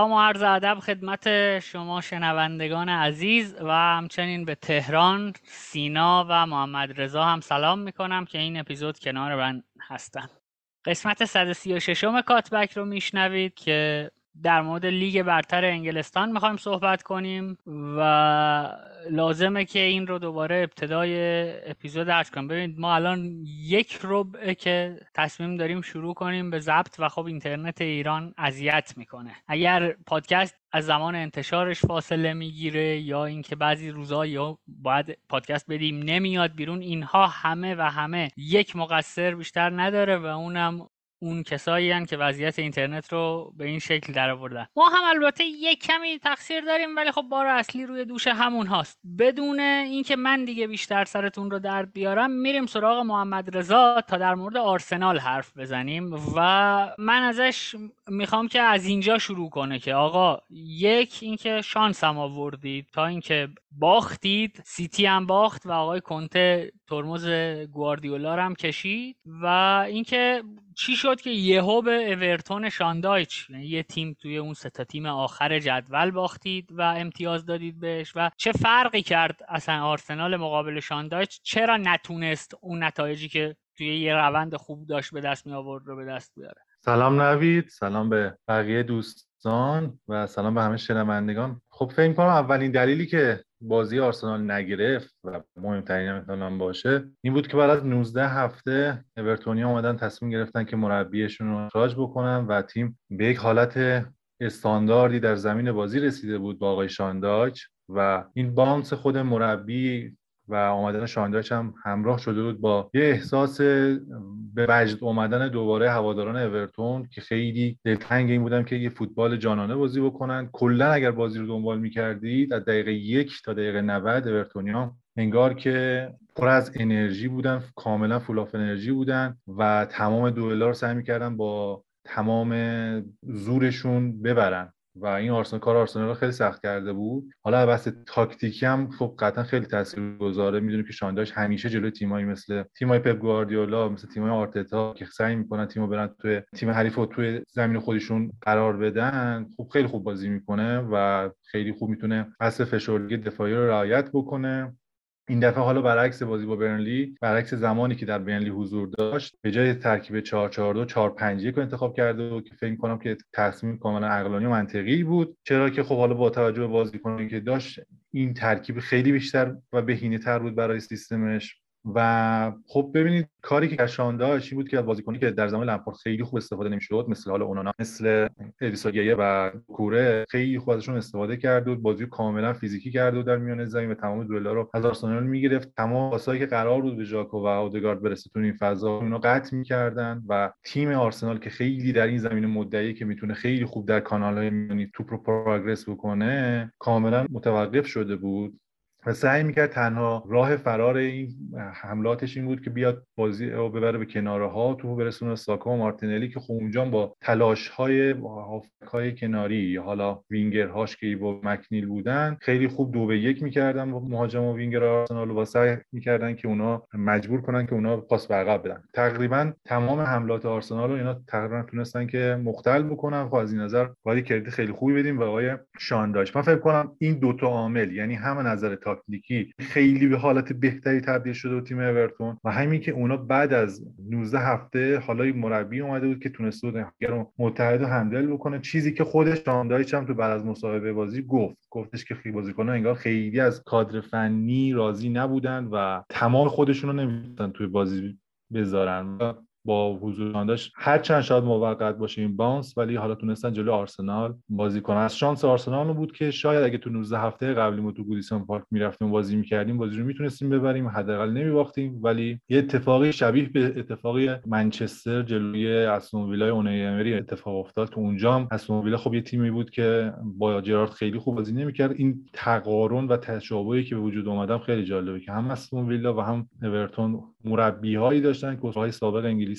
سلام و عرض ادب خدمت شما شنوندگان عزیز و همچنین به تهران سینا و محمد رضا هم سلام می‌کنم که این اپیزود کنار من هستن. قسمت 136 کاتبک رو میشنوید که در مورد لیگ برتر انگلستان می‌خوایم صحبت کنیم و لازمه که این رو دوباره ابتدای اپیزود درج کنیم ببینید ما الان یک ربعه که تصمیم داریم شروع کنیم به ضبط و خب اینترنت ایران اذیت می‌کنه. اگر پادکست از زمان انتشارش فاصله می‌گیره یا اینکه بعضی روزها یا باید پادکست بدیم نمیاد بیرون اینها همه و همه یک مقصر بیشتر نداره و اونم اون کسایی که وضعیت اینترنت رو به این شکل در آوردن. ما هم البته یک کمی تقصیر داریم ولی خب بار اصلی روی دوش همون هاست. بدون اینکه من دیگه بیشتر سرتون رو درد بیارم میریم سراغ محمد رضا تا در مورد آرسنال حرف بزنیم و من ازش می‌خوام که از اینجا شروع کنه که آقا یک اینکه شانس هم آوردید تا اینکه باختید سیتی هم باخت و آقای کنته ترمز گواردیولا هم کشید و اینکه چی شد که یهو به اورتون شاندایچ یعنی یه تیم توی اون سه تیم آخر جدول باختید و امتیاز دادید بهش و چه فرقی کرد اصلا آرسنال مقابل شاندایچ؟ چرا نتونست اون نتایجی که توی یه روند خوب داشت به دست می آورد رو به دست بیاره؟ سلام نوید سلام به بقیه دوستان و سلام به همه شنوندگان. خب فکر کنم اولین دلیلی که بازی آرسنال نگرفت و مهمترین می‌تونم باشه این بود که بعد از 19 هفته اورتونیا اومدن تصمیم گرفتن که مربیشون رو اخراج بکنن و تیم به یک حالت استانداردی در زمین بازی رسیده بود با آقای شانداج و این بانس خود مربی و آمدن شانداچ هم همراه شده بود با یه احساس به وجد اومدن دوباره هواداران اورتون که خیلی دلتنگ این بودم که یه فوتبال جانانه بازی بکنن. کلا اگر بازی رو دنبال می‌کردید از دقیقه یک تا دقیقه 90 اورتونیا انگار که پر از انرژی بودن کاملا فول آف انرژی بودن و تمام دوئلا رو سعی می‌کردن با تمام زورشون ببرن. و این آرسنال کار آرسنال رو خیلی سخت کرده بود. حالا بحث تاکتیکی هم خب قطعا خیلی تاثیرگذاره. می‌دونیم که شانداش همیشه جلوی تیمایی مثل تیمای پپ گواردیولا مثل تیمای آرتتا که سعی می‌کنن تیمو برن توی تیم حریف رو توی زمین خودشون قرار بدن خب خیلی خوب بازی می‌کنه و خیلی خوب می‌تونه اصل فشرگی دفاعی رو رعایت بکنه. این دفعه حالا برعکس بازی با برنلی برعکس زمانی که در برنلی حضور داشت به جای ترکیب 4 4 2 4 5 1 رو انتخاب کرده و که فکر کنم که تصمیم کاملا عقلانی و منطقی بود. چرا که خب حالا با توجه به بازیکنانی که داشت این ترکیب خیلی بیشتر و بهینه تر بود برای سیستمش. و خب ببینید کاری که کشان داشت این بود که بازیکنی که در زمان لمپارد خیلی خوب استفاده نمی‌شد مثل حالا اونانا مثل الیساگیه و کوره خیلی خوب ازشون استفاده کرد و بازی کاملا فیزیکی کرد و در میان زمین و تمام دوئلا رو از آرسنال می‌گرفت. تمام پاسایی که قرار بود به ژاکو و اودگارد برسه تو این فضا اونا قطع می‌کردن و تیم آرسنال که خیلی در این زمین مدعی که می‌تونه خیلی خوب در کانال‌های میانی توپ رو پروگرس بکنه کاملا متوقف شده بود. و سعی می‌کرد تنها راه فرار این حملاتش این بود که بیاد بازی رو ببره به کناره ها تو برسونه ساکا و مارتینلی که خب اونجا با تلاش های های کناری حالا هاش که با مکنیل بودن خیلی خوب دو به یک می‌کردن با مهاجم و وینگر آرسنال و سعی می‌کردن که اونا مجبور کنن که اونا پاس به عقب بدن تقریبا تمام حملات آرسنال رو اینا تقریبا تونستن که مختل بکنن. خب از این نظر باید کردیت خیلی خوبی بدیم به آقای شانداش. من فکر کنم این دو تا عامل یعنی هم نظر تاکتیکی خیلی به حالت بهتری تبدیل شده و تیم اورتون و همین که اونا بعد از 19 هفته حالا مربی اومده بود که تونسته بود رو متحد و همدل بکنه چیزی که خودش شاندایچ هم تو بعد از مصاحبه بازی گفت. گفتش که خیلی بازیکن‌ها انگار خیلی از کادر فنی راضی نبودن و تمام خودشون رو نمی‌تونن توی بازی بذارن. با حضور داشت هر چند شاید موقت باشه این بانس ولی حالا تونستن جلو آرسنال بازی کنن. از شانس آرسنال بود که شاید اگه تو 19 هفته قبلی ما تو گودیسون پارک می‌رفتیم بازی می‌کردیم بازی رو می‌تونستیم ببریم. حداقل نمیباختیم ولی یه اتفاقی شبیه به اتفاقی منچستر جلوی استون ویلای اونای امری اتفاق افتاد. تو اونجا هم استون ویلا خب یه تیمی بود که با جرارد خیلی خوب بازی نمی‌کرد. این تقارن و تشابهی که به وجود اومدم خیلی جالبه که هم استون ویلا و هم اورتون مربی هایی داشتن که سابق انگلیس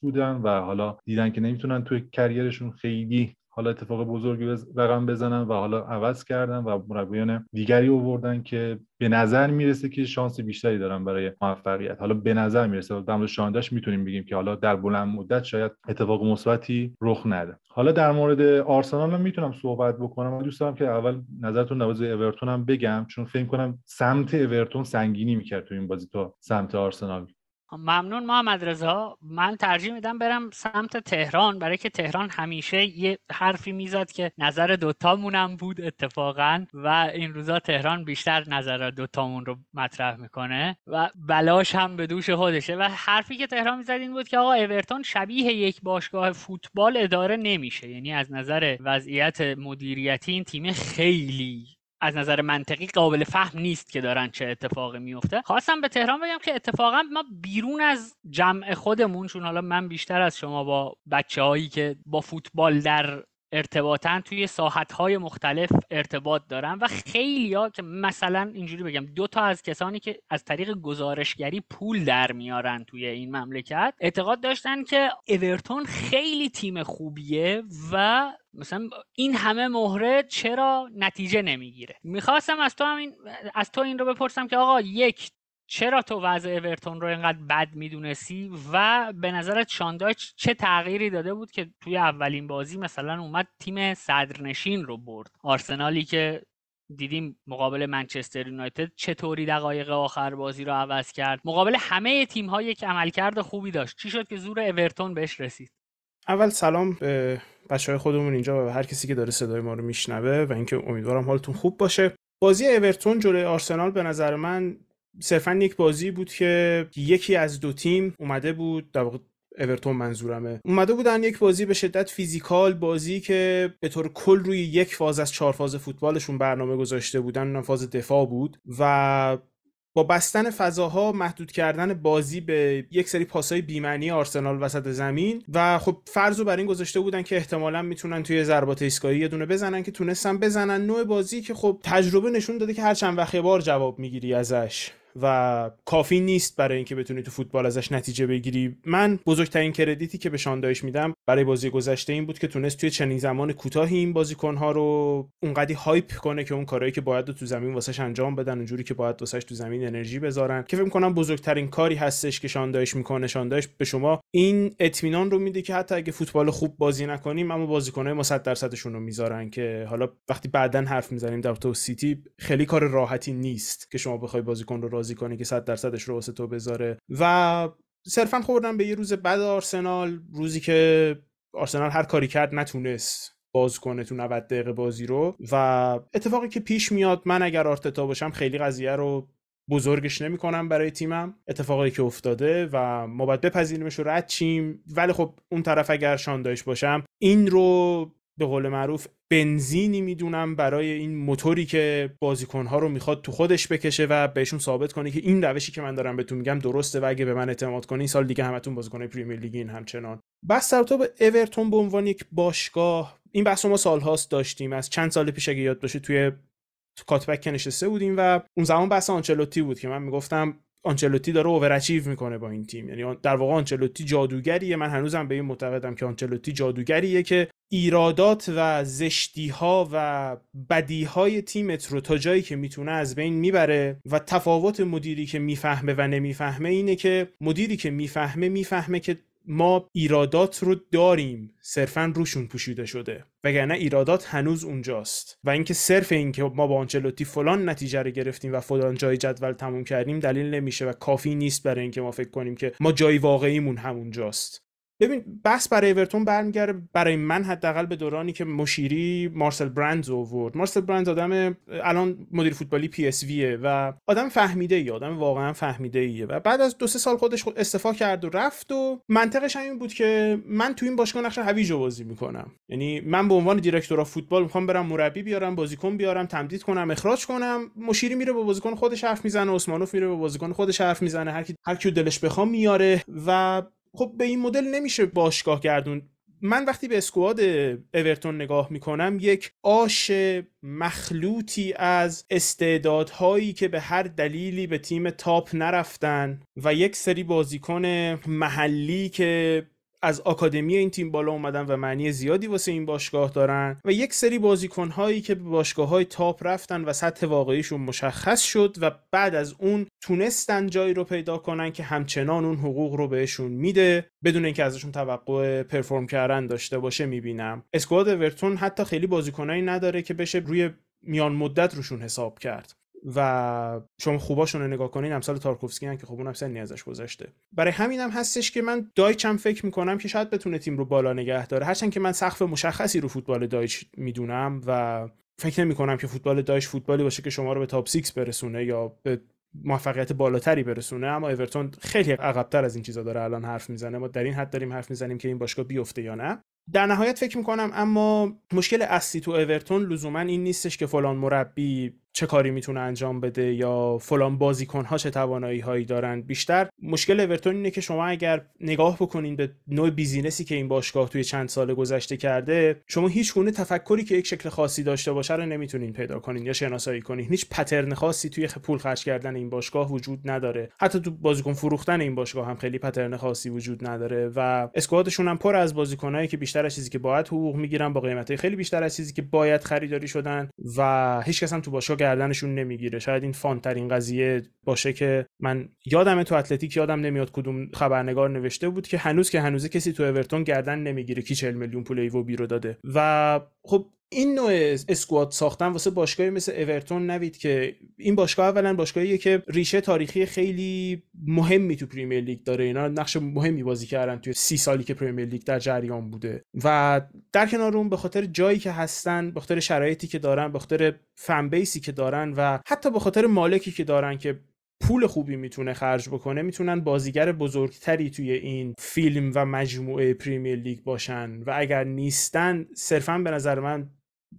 بودن و حالا دیدن که نمی‌تونن توی کریرشون خیلی حالا اتفاق بزرگی رقم بزنن و حالا عوض کردن و مربیان دیگری آوردن که به نظر می‌رسه که شانس بیشتری دارن برای موفقیت. حالا به نظر می‌رسه. در مورد شانداش می‌تونیم بگیم که حالا در بلند مدت شاید اتفاق مثبتی رخ نده. حالا در مورد آرسنال هم می‌تونم صحبت بکنم. من دوست دارم که اول نظرتون نواز اورتون هم بگم چون فکر کنم سمت اورتون سنگینی می‌کرد تو این بازی تا سمت آرسنال. ممنون محمد رضا. من ترجیح میدم برم سمت تهران برای که تهران همیشه یه حرفی می‌زد که نظر دوتامونم بود اتفاقا و این روزا تهران بیشتر نظر دوتامون رو مطرح می‌کنه و بلاش هم به دوش خودشه. و حرفی که تهران می‌زد این بود که آقا اورتون شبیه یک باشگاه فوتبال اداره نمیشه. یعنی از نظر وضعیت مدیریتی این تیم خیلی از نظر منطقی قابل فهم نیست که دارن چه اتفاقی میفته. خواستم به تهران بگم که اتفاقا ما بیرون از جمع خودمون چون حالا من بیشتر از شما با بچه هایی که با فوتبال در ارتباطن توی ساحت های مختلف ارتباط دارن و خیلی ها که مثلا اینجوری بگم دو تا از کسانی که از طریق گزارشگری پول در میارن توی این مملکت اعتقاد داشتن که اورتون خیلی تیم خوبیه و مثلا این همه مهره چرا نتیجه نمی‌گیره. می‌خواستم از تو همین از تو این رو بپرسم که آقا یک چرا تو وضع اورتون رو اینقدر بد می‌دونستی و به نظرت شاندایچ چه تغییری داده بود که توی اولین بازی مثلا اومد تیم صدرنشین رو برد؟ آرسنالی که دیدیم مقابل منچستر یونایتد چطوری دقایق آخر بازی رو عوض کرد. مقابل همه تیم هایی که عملکرد خوبی داشت. چی شد که زور اورتون بهش رسید؟ اول سلام به بچه های خودمون اینجا و هر کسی که داره صدای ما رو میشنوه و اینکه امیدوارم حالتون خوب باشه. بازی اورتون جلوی آرسنال به نظر من صرفا یک بازی بود که یکی از دو تیم اومده بود در اورتون منظورمه. اومده بودن یک بازی به شدت فیزیکال بازی که به طور کل روی یک فاز از چهار فاز فوتبالشون برنامه گذاشته بودن اونم فاز دفاع بود و با بستن فضاها محدود کردن بازی به یک سری پاسای بیمعنی آرسنال وسط زمین و خب فرض رو بر این گذاشته بودن که احتمالا می‌تونن توی ضربات ایستگاهی یه دونه بزنن که تونستن بزنن. نوع بازی که خب تجربه نشون داده که هر چند وقت بار جواب می‌گیری ازش. و کافی نیست برای اینکه بتونی تو فوتبال ازش نتیجه بگیری. من بزرگترین کردیتی که به شاندایش میدم برای بازی گذشته این بود که تونست توی چنین زمان کوتاهی این بازیکنها رو اونقدی هایپ کنه که اون کارهایی که باید تو زمین واسش انجام بدن اونجوری که باید واسش تو زمین انرژی بذارن. که فکر کنم بزرگترین کاری هستش که شاندایش می‌کنه. شاندایش به شما این اطمینان رو میده که حتی اگه فوتبال خوب بازی نکنیم اما بازیکنهای ما 100 درصدشون رو می‌ذارن که حالا وقتی بعدا حرف می‌زنیم در تو سیتی خیلی کار راحتی نیست که شما بخوای بازیکن رو راضی کنی که 100 درصدش رو واسه تو بذاره. و صرفا خوردن به یه روز بعد آرسنال روزی که آرسنال هر کاری کرد نتونست باز کنه تو 90 دقیقه بازی رو. و اتفاقی که پیش میاد من اگر آرتتا باشم خیلی قضیه رو بزرگش نمی‌کنم برای تیمم. اتفاقی که افتاده و ما باید بپذیریمش و رد چیم. ولی خب اون طرف اگر شاندایش باشم این رو به قول معروف بنزینی می‌دونم برای این موتوری که بازیکنها رو می‌خواد تو خودش بکشه و بهشون ثابت کنه که این روشی که من دارم بهتون میگم درسته و اگه به من اعتماد کنی سال دیگه همتون بازیکن پریمیر لیگین همچنان. بس تو به اورتون به عنوان یک باشگاه این بحث ما سالهاست داشتیم. از چند سال پیش اگه یاد باشه توی کاتبک که نشسته بودیم و اون زمان بحث آنچلوتی بود که من می‌گفتم آنچلوتی داره اوور می‌کنه با این تیم. یعنی در واقع آنچلوتی جادوگریه. من هنوزم به این معتقدم که آنچلوتی جادوگریه که ایرادات و زشتی ها و بدی های تیمت رو تا جایی که می‌تونه از بین می‌بره و تفاوت مدیری که می‌فهمه و نمی‌فهمه اینه که مدیری که می‌فهمه می‌فهمه که ما ایرادات رو داریم. صرفا روشون پوشیده شده. وگرنه ایرادات هنوز اونجاست. و اینکه صرف اینکه ما با آنچلوتی فلان نتیجه رو گرفتیم و فلان جای جدول تموم کردیم دلیل نمیشه و کافی نیست برای اینکه ما فکر کنیم که ما جای واقعیمون همونجاست. ببین بحث برای اورتون برمیگرده برای من حداقل به دورانی که مشیری مارسل برندز آورد. مارسل برندز آدم الان مدیر فوتبالی PSV یه و آدم فهمیده ای آدم واقعا فهمیده ایه و بعد از دو سه سال خودش استفا کرد و رفت و منطقش همین بود که من تو این باشگاه نقش هویج بازی می‌کنم. یعنی من به عنوان دیرکتور فوتبال می‌خوام برم مربی بیارم بازیکن بیارم تمدید کنم اخراج کنم. مشیری میره با بازیکن خودش حرف می‌زنه عثمانوف میره با بازیکن خودش حرف می‌زنه. هر کی هر کیو دلش بخوام میاره و خب به این مدل نمیشه باشگاه گردون. من وقتی به اسکواد اورتون نگاه می‌کنم یک آش مخلوطی از استعدادهایی که به هر دلیلی به تیم تاپ نرفتن و یک سری بازیکن محلی که از آکادمی این تیم بالا اومدن و معنی زیادی واسه این باشگاه دارن و یک سری بازیکن هایی که به باشگاه های تاپ رفتن و سطح واقعیشون مشخص شد و بعد از اون تونستن جایی رو پیدا کنن که همچنان اون حقوق رو بهشون میده. بدون اینکه ازشون توقع پرفورم کردن داشته باشه می‌بینم. اسکواد اورتون حتی خیلی بازیکنایی نداره که بشه روی میان مدت روشون حساب کرد. و شما خوباشون رو نگاه کنین امثال تارکوفسکی هم که خب اونم سنی ازش گذشته. برای همینم هم هستش که من دایچم فکر می‌کنم که شاید بتونه تیم رو بالا نگه داره. هرچند که من سقف مشخصی رو فوتبال دایچ می‌دونم و فکر نمی کنم که فوتبال دایچ فوتبالی باشه که شما رو به top 6 برسونه یا به موفقیت بالاتری برسونه اما اورتون خیلی عقبتر از این چیزا داره الان حرف می‌زنه. ما در این حد داریم حرف می‌زنیم که این باشگاه بیفته یا نه. در نهایت فکر می‌کنم اما مشکل اصلی تو اورتون لزوما این نیستش که فلان مربی چه کاری می‌تونه انجام بده یا فلان بازیکنها چه توانایی هایی دارن. بیشتر مشکل اورتون اینه که شما اگر نگاه بکنین به نوع business ی که این باشگاه توی چند سال گذشته کرده شما هیچ گونه تفکری که یک شکل خاصی داشته باشه رو نمی‌تونین پیدا کنین یا شناسایی کنین. هیچ pattern خاصی توی پول خرج کردن این باشگاه وجود نداره. حتی تو بازیکن فروختن این باشگاه هم خیلی pattern خاصی وجود نداره و squad شون هم پر از بازیکنایی که بیشتر از چیزی که باید حقوق می‌گیرن با قیمتای خیلی بیشتر از چیزی که باید خریداری شدن و هیچ کس هم تو باشگاه گردنشون نمی‌گیره. شاید این fun ترین قضیه باشه که من یادم تو اتلتیک یادم نمیاد کدوم خبرنگار نوشته بود که هنوز که هنوز کسی تو اورتون گردن نمی‌گیره کی 40 میلیون پول ایووبی رو داده. و خب این نوع squad ساختن واسه باشگاهی مثل اورتون نوبره که این باشگاه اولا باشگاهیه که ریشه تاریخی خیلی مهمی تو پریمیر لیگ داره. اینا نقش مهمی بازی کردن توی سی سالی که پریمیر لیگ در جریان بوده. و در کنار اون به خاطر جایی که هستن به خاطر شرایطی که دارن به خاطر فن بیسی که دارن و حتی به خاطر مالکی که دارن که پول خوبی می‌تونه خرج بکنه می‌تونن بازیگر بزرگتری توی این فیلم و مجموعه پریمیر لیگ باشن. و اگر نیستن صرفا به نظر من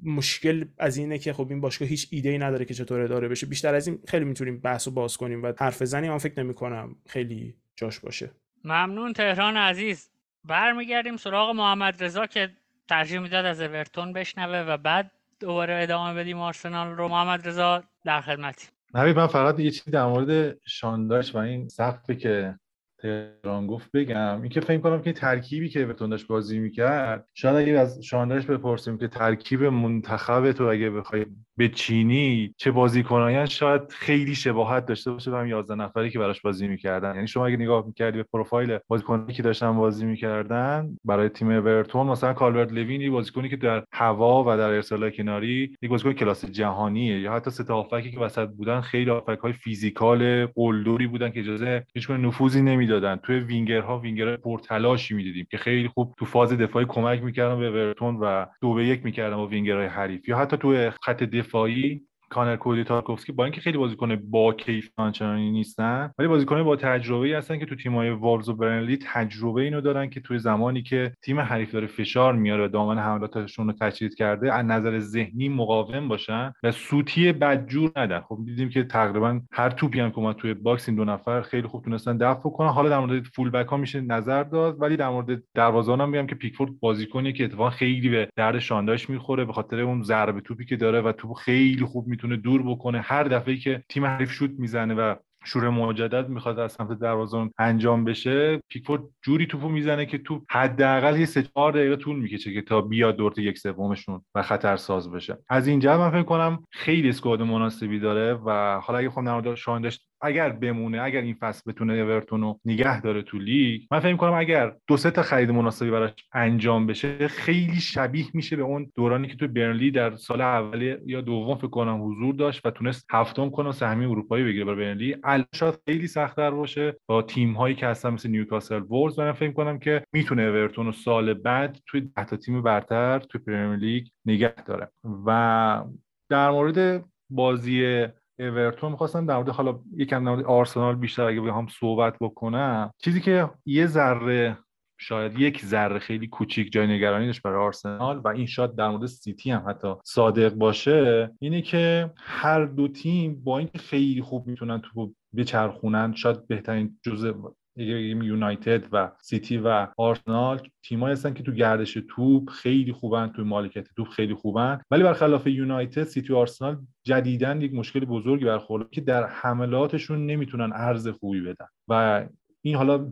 مشکل از اینه که خب این باشگاه هیچ ایده ای نداره که چطور اداره بشه. بیشتر از این خیلی می‌تونیم بحث و باز کنیم و حرف بزنیم من فکر نمی کنم خیلی جاش باشه. ممنون تهران عزیز. برمیگردیم سراغ محمد رضا که ترجیح می‌داد از اورتون بشنوه و بعد دوباره ادامه بدیم آرسنال رو. محمد رضا در خدمتی. نبی من فقط یه چیزی در مورد شانداش و این سقفی که تهران گفت بگم. اینکه فکر کنم که ترکیبی که بتون داشت بازی می‌کرد شاید اگه از شانداش بپرسیم که ترکیب منتخب تو اگه بخوای به چینی چه بازیکنایی شاید خیلی شباهت داشته باشه به هم 11 نفری که براش بازی می‌کردن. یعنی شما اگه نگاه می‌کردی به پروفایل بازیکنایی که داشتن بازی می‌کردن برای تیم اورتون مثلا کالورت لوین یه بازیکنی که در هوا و در ارسال کناری یه بازیکن کلاس جهانیه. یا حتی سه هافکی که وسط بودن خیلی های physical قلدری بودن که اجازه هیچ نفوذی نمی‌دادن. توی وینگرها وینگر پرتلاشی می‌دیدیم که خیلی خوب تو فاز دفاعی کمک می‌کردن به اورتون و دو به یک می‌کردن با وینگرهای حریف. یا حتی تو خط دفاعی کانر کودی تارکوفسکی با اینکه خیلی بازیکن با کیفیت آنچنانی نیستن ولی بازیکن با تجربه ای هستن که تو تیم‌های وولوز و برنلی تجربه اینو دارن که توی زمانی که تیم حریف داره فشار میاره و دامنه حملاتشون رو تشدید کرده از نظر ذهنی مقاوم باشن و سوتی بدجور ندن. خب دیدیم که تقریبا هر توپی هم که اومد توی box این دو نفر خیلی خوب تونستن دفع کنن. حالا در مورد full back ها میشه نظر داد ولی در مورد دروازه‌بان هم میگم که پیکفورد بازیکنی که اتفاقا خیلی به درد شان دایچ می‌خوره به خاطر اون ضربه توپی که داره و توپ خیلی خوب می‌تونه دور بکنه. هر دفعه که تیم حریف شوت می‌زنه و شروع مجدد می‌خواد از سمت دروازه انجام بشه پیکفورد جوری توپو می‌زنه که تو حداقل یه سه چهار دقیقه طول می‌کشه که تا بیاد دورت یک سومشون و خطر ساز بشه. از اینجا من فکر کنم خیلی squad مناسبی داره و حالا اگه خواهم در شان دایچ اگر بمونه اگر این فصل بتونه اورتون رو نگه داره تو لیگ من فکر کنم اگر دو سه تا خرید مناسبی براش انجام بشه خیلی شبیه میشه به اون دورانی که تو برنلی در سال اول یا دوم فکر کنم حضور داشت و تونست هفتم کنه سهمی اروپایی بگیره برای برنلی. الان شاید خیلی سختتر باشه با تیم هایی که هستن مثل نیوکاسل وولز. من فکر کنم که می‌تونه اورتون رو سال بعد توی ده تا تیم برتر توی پرمیر لیگ نگه داره. و در مورد بازی اورتون می‌خواستم در مورد حالا یکم در مورد آرسنال بیشتر اگه بخوام صحبت بکنم چیزی که یه ذره شاید یک ذره خیلی کوچیک جای نگرانی داشت برای آرسنال و این شاید در مورد سیتی هم حتی صادق باشه اینه که هر دو تیم با اینکه خیلی خوب می‌تونن تو بچرخونن شاید بهترین جزء یونایتد و سیتی و آرسنال تیمایی هستن که تو گردش توپ خیلی خوبن تو مالکیت توپ خیلی خوبن. ولی برخلاف یونایتد سیتی و آرسنال جدیداً یک مشکل بزرگی برخورد که در حملاتشون نمی‌تونن عرض خوبی بدن. و این حالا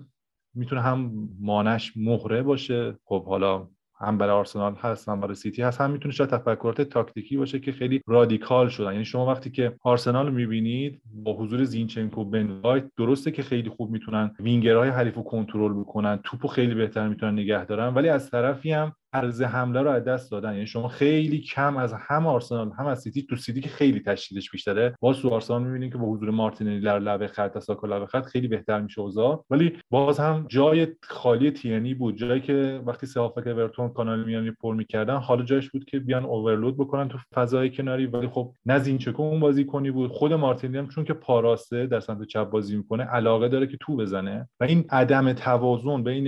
می‌تونه هم چینش مهره باشه. خب حالا هم برای آرسنال هست هم برای سیتی هست. هم می‌تونه شاید تفکرات تاکتیکی باشه که خیلی رادیکال شدن. یعنی شما وقتی که آرسنال رو می‌بینید با حضور زینچنکو بن وایت درسته که خیلی خوب می‌تونن وینگرهای حریف رو کنترل بکنن. توپو خیلی بهتر می‌تونن نگه دارن. ولی از طرفی هم عرض حمله رو از دست دادن. یعنی شما خیلی کم از هم آرسنال هم از سیتی تو سیتی که خیلی تشکیلش بیشتره با سو آرسنال می‌بینیم که با حضور مارتینلی در لبه خط ساکا لبه خط خیلی بهتر میشه اوضاع. ولی باز هم جای خالی تیرنی بود جایی که وقتی سه هافک اورتون کانال میانی پر می‌کردن حالا جایش بود که بیان اوورلود بکنن تو فضای کناری. ولی خب نه زینچکو اون بازی کنی بود. خود مارتینلی هم چون که پاراسته در سمت چپ بازی می‌کنه علاقه داره که تو بزنه. و این عدم توازن بین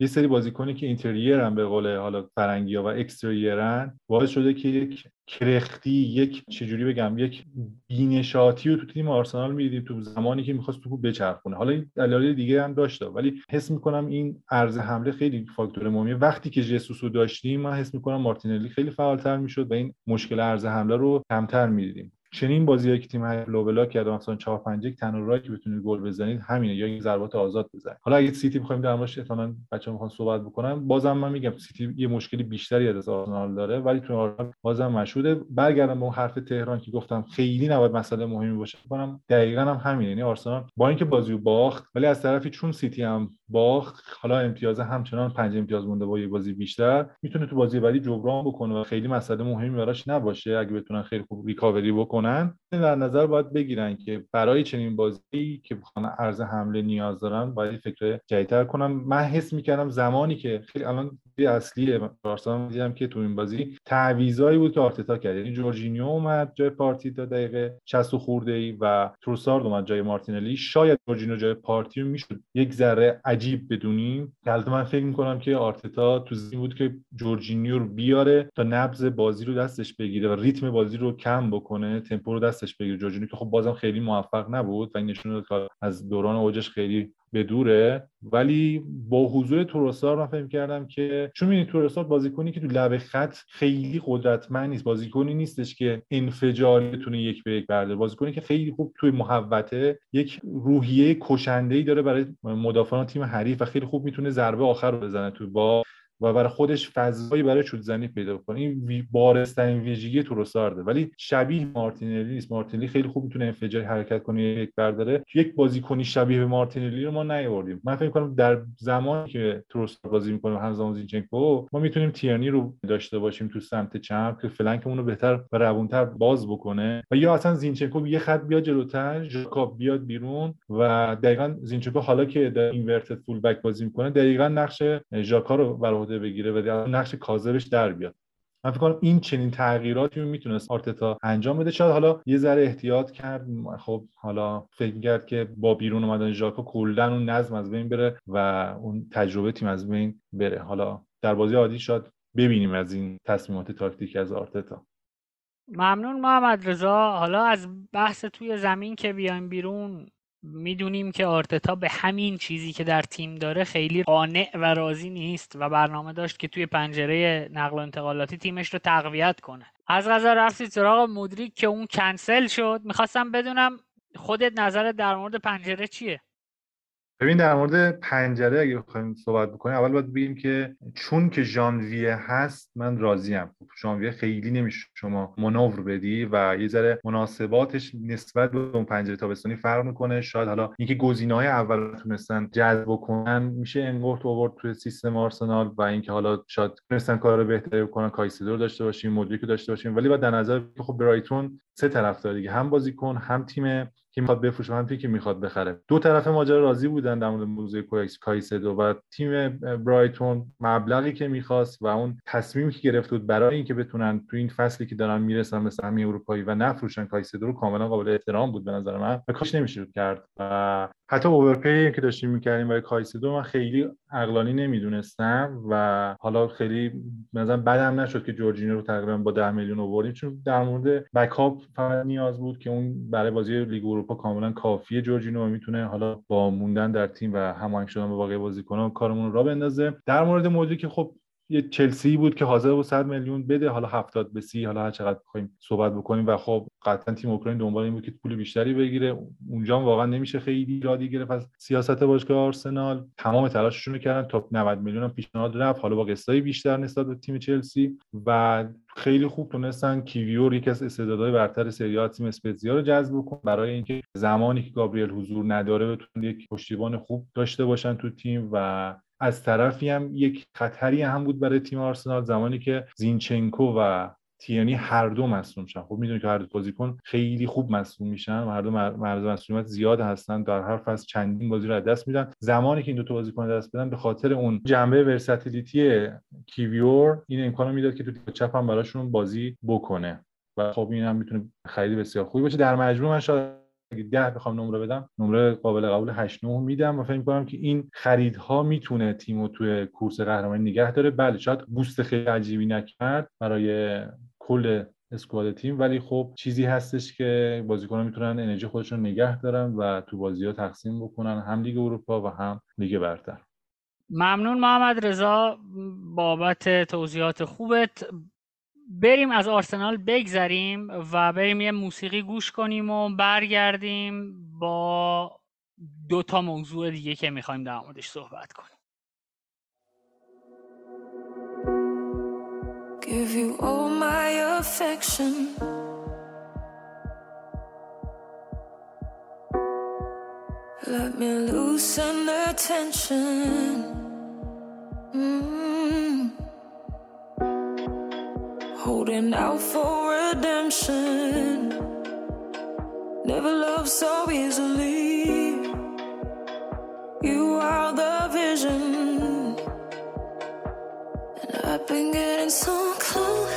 یه سری بازیکنی که اینتریر هم به قول حالا فرنگی و اکستریرن باعث شده که یک کرختی یک چجوری بگم یک بینشاتی رو تو تیم آرسنال می‌دیدیم تو زمانی که می‌خواست توپو بچرخونه. حالا این دلایل دیگه هم داشته. ولی حس می‌کنم این عرض حمله خیلی فاکتور مهمیه. وقتی که جسوس داشتیم من حس می‌کنم مارتینلی خیلی فعالتر می‌شد و این مشکل عرض حمله رو کمتر می‌دیدیم. چنین بازی که تیم low block کرده مثلا 4 5 1 تنها راهی که بتونید گل بزنید همینه. یا این ضربات آزاد بزنید. حالا اگه سیتی بخوایم در موردش احتمالاً بچه‌ها می‌خوان صحبت بکنن بازم من میگم سیتی یه مشکلی بیشتری از آرسنال داره ولی تو آرسنال بازم مشهوده. برگردم به اون حرف تهران که گفتم خیلی نباید مسئله مهمی باشه. کنم دقیقاً هم همینه. یعنی آرسنال با اینکه بازی رو باخت ولی از طرفی چون سیتی هم باخت حالا امتیاز همچنان پنج امتیاز مونده با یه بازی بیشتر می‌تونه تو بازی بعدی جبران بکنه و خیلی مسئله مهمی براش نباشه. اگه بتونن خیلی خوب recovery بکنن در نظر باید بگیرن که برای چنین بازی که بخوان عرض حمله نیاز دارن باید فکر جدی‌تر کنم من حس می‌کردم زمانی که خیلی الان اصلی بارسلونا دیدم که تو این بازی تعویضایی بود که آرتتا کرد. یعنی جورجینیو اومد جای پارتی تا دقیقه 60 خورده ای و تروسارد اومد جای مارتینلی. شاید جورجینیو جای پارتی می‌شد. یک ذره عجیب بدونیم. البته من فکر می‌کنم که آرتتا تو زمین بود که جورجینیو رو بیاره تا نبض بازی رو دستش بگیره و ریتم بازی رو کم بکنه تمپو رو دستش بگیره جورجینیو که خب بازم خیلی موفق نبود و این نشون داد از دوران اوجش خیلی به دوره ولی با حضور تروسار من فکر کردم که چون می‌بینید تروسار بازیکنی که تو لبه خط خیلی قدرتمند نیست بازیکنی نیستش که انفجاری بتونه یک به یک برداره بازیکنی که خیلی خوب توی محوطه یک روحیه کشنده ای داره برای مدافعان تیم حریف و خیلی خوب می‌تونه ضربه آخر رو بزنه تو با و برای خودش فضایی برای شوت زنی پیدا کنه این بارسترین ویژگی تروسارده ولی شبیه مارتینلی نیست. مارتینلی خیلی خوب می‌تونه انفجاری حرکت کنه یک برداره یک بازیکنی شبیه به مارتینلی رو ما نیاوردیم. من فکر کنم در زمانی که تروسار بازی می‌کنه همزمان زینچنکو ما می‌تونیم تیرنی رو داشته باشیم تو سمت چپ که فلنکمون رو بهتر و روونتر باز بکنه. و یا اصلا زینچنکو یه خط بیاد جلوتر ژاکاب بیاد بیرون و دقیقا زینچنکو حالا که در اینورتد فول بک بازی می‌کنه دقیقا نقش ژاکا رو برای عهده بگیره و نقش کاذبش در بیاد. من فکر کنم این چنین تغییراتی می‌تونست آرتتا انجام بده. شاید حالا یه ذره احتیاط کرد. خب حالا فکر کرد که با بیرون اومدن ژاکا کلا اون نظم از بین بره و اون تجربه تیم از بین بره. حالا در بازی عادی شاید ببینیم از این تصمیمات تاکتیکی از آرتتا. ممنون محمد رضا حالا از بحث توی زمین که بیایم بیرون می‌دونیم که آرتتا به همین چیزی که در تیم داره خیلی قانع و راضی نیست و برنامه داشت که توی پنجره نقل و انتقالاتی تیمش رو تقویت کنه. از غذا رفتید سراغ مدریک که اون کنسل شد. می‌خواستم بدونم خودت نظرت در مورد پنجره چیه؟ ببین در مورد پنجره اگه بخوایم صحبت بکنیم اول باید بگیم که چون که ژانویه هست من راضیم ژانویه خیلی نمیشه شما مانور بدی و یه ذره مناسباتش نسبت به اون پنجره تابستانی فرق می‌کنه. شاید حالا اینکه گزینه‌های اول تونستن جذب کنن میشه انگورت آورد توی سیستم آرسنال و اینکه حالا شاید تونستن کار بهتری بکنن کایسدو داشته باشیم مودریک داشته باشیم. ولی بعد در نظر خب برایتون سه طرف داره دیگه هم بازیکن هم تیم که می‌خواد بفروشه هم که می‌خواد بخره. دو طرف ماجرا راضی بودن در مورد موضوع کایسدو و تیم برایتون مبلغی که می‌خواست و اون تصمیمی که گرفته بود برای اینکه بتونن تو این فصلی که دارن می‌رسن به سهمی اروپایی و نفروشن کایسدو رو کاملا قابل احترام بود به نظر من و کاریش نمیشه کرد. و حتی overpay ی که داشتیم می‌کردیم برای کایسدو من خیلی عقلانی نمی‌دونستم و حالا خیلی مثلا بدم نشد که جورجینو رو تقریبا با 10 میلیون آوردیم چون در مورد بکاپ فقط نیاز بود که اون برای بازی لیگ اروپا کاملا کافیه جورجینو می‌تونه حالا با موندن در تیم و هماهنگ شدن با بقیه بازیکنان کارمون رو را بندازه. در مورد موضوعی که خب یه چلسی بود که حاضر بود 100 میلیون بده حالا 70 به 30 حالا هر چقدر بخوایم صحبت بکنیم. و خب قطعا تیم اوکراین دنبال این بود که پول بیشتری بگیره. اونجا واقعا نمیشه خیلی ایرادی گرفت از سیاست باشگاه آرسنال. تمام تلاششون رو کردن. تا 90 میلیون هم پیشنهاد رفت. حالا با قسطای بیشتر نسبت به تیم چلسی. و خیلی خوب تونستن کیویور یکی از استعدادهای برتر سری تیم اسپتزیا رو جذب کن برای اینکه زمانی که گابریل حضور نداره بتونن یک پشتیبان خوب داشته باشن تو تیم و از طرفی هم یک خطری هم بود برای تیم آرسنال زمانی که زینچنکو و تیانی هر دو مصوم شن. خب می‌دونید که هر دو بازیکن خیلی خوب مصوم میشن و هر دو مرز مصومیت زیاد هستن در هر فصل چندین بازی رو از دست میدن. زمانی که این دو تا بازیکن دست بدن به خاطر اون جنبه ورساتیلیتی کیویور این امکانو می‌داد که تو چپ هم براشون بازی بکنه. و خب این هم می‌تونه خرید بسیار خوبی باشه. در مجموع من شاید اگه ده بخوام نمره بدم نمره قابل قبول 8 9 میدم و فکر کنم که این خریدها می‌تونه تیمو توی کورس قهرمانی نگه داره. بله شاید بوست خیلی عجیبی نکرد برای کل اسکواد تیم ولی خب چیزی هستش که بازیکنان می‌تونن انرژی خودشون نگه دارن و تو بازی ها تقسیم بکنن هم لیگ اروپا و هم لیگ برتر. ممنون محمد رضا بابت توضیحات خوبت. بریم از آرسنال بگذریم و بریم یه موسیقی گوش کنیم و برگردیم با دو تا موضوع دیگه که می‌خوایم در موردش صحبت کنیم. Give you all my affection. Let me loosen the tension. Mm holding out for redemption. Never loved so easily. You are the vision, and I've been getting so close.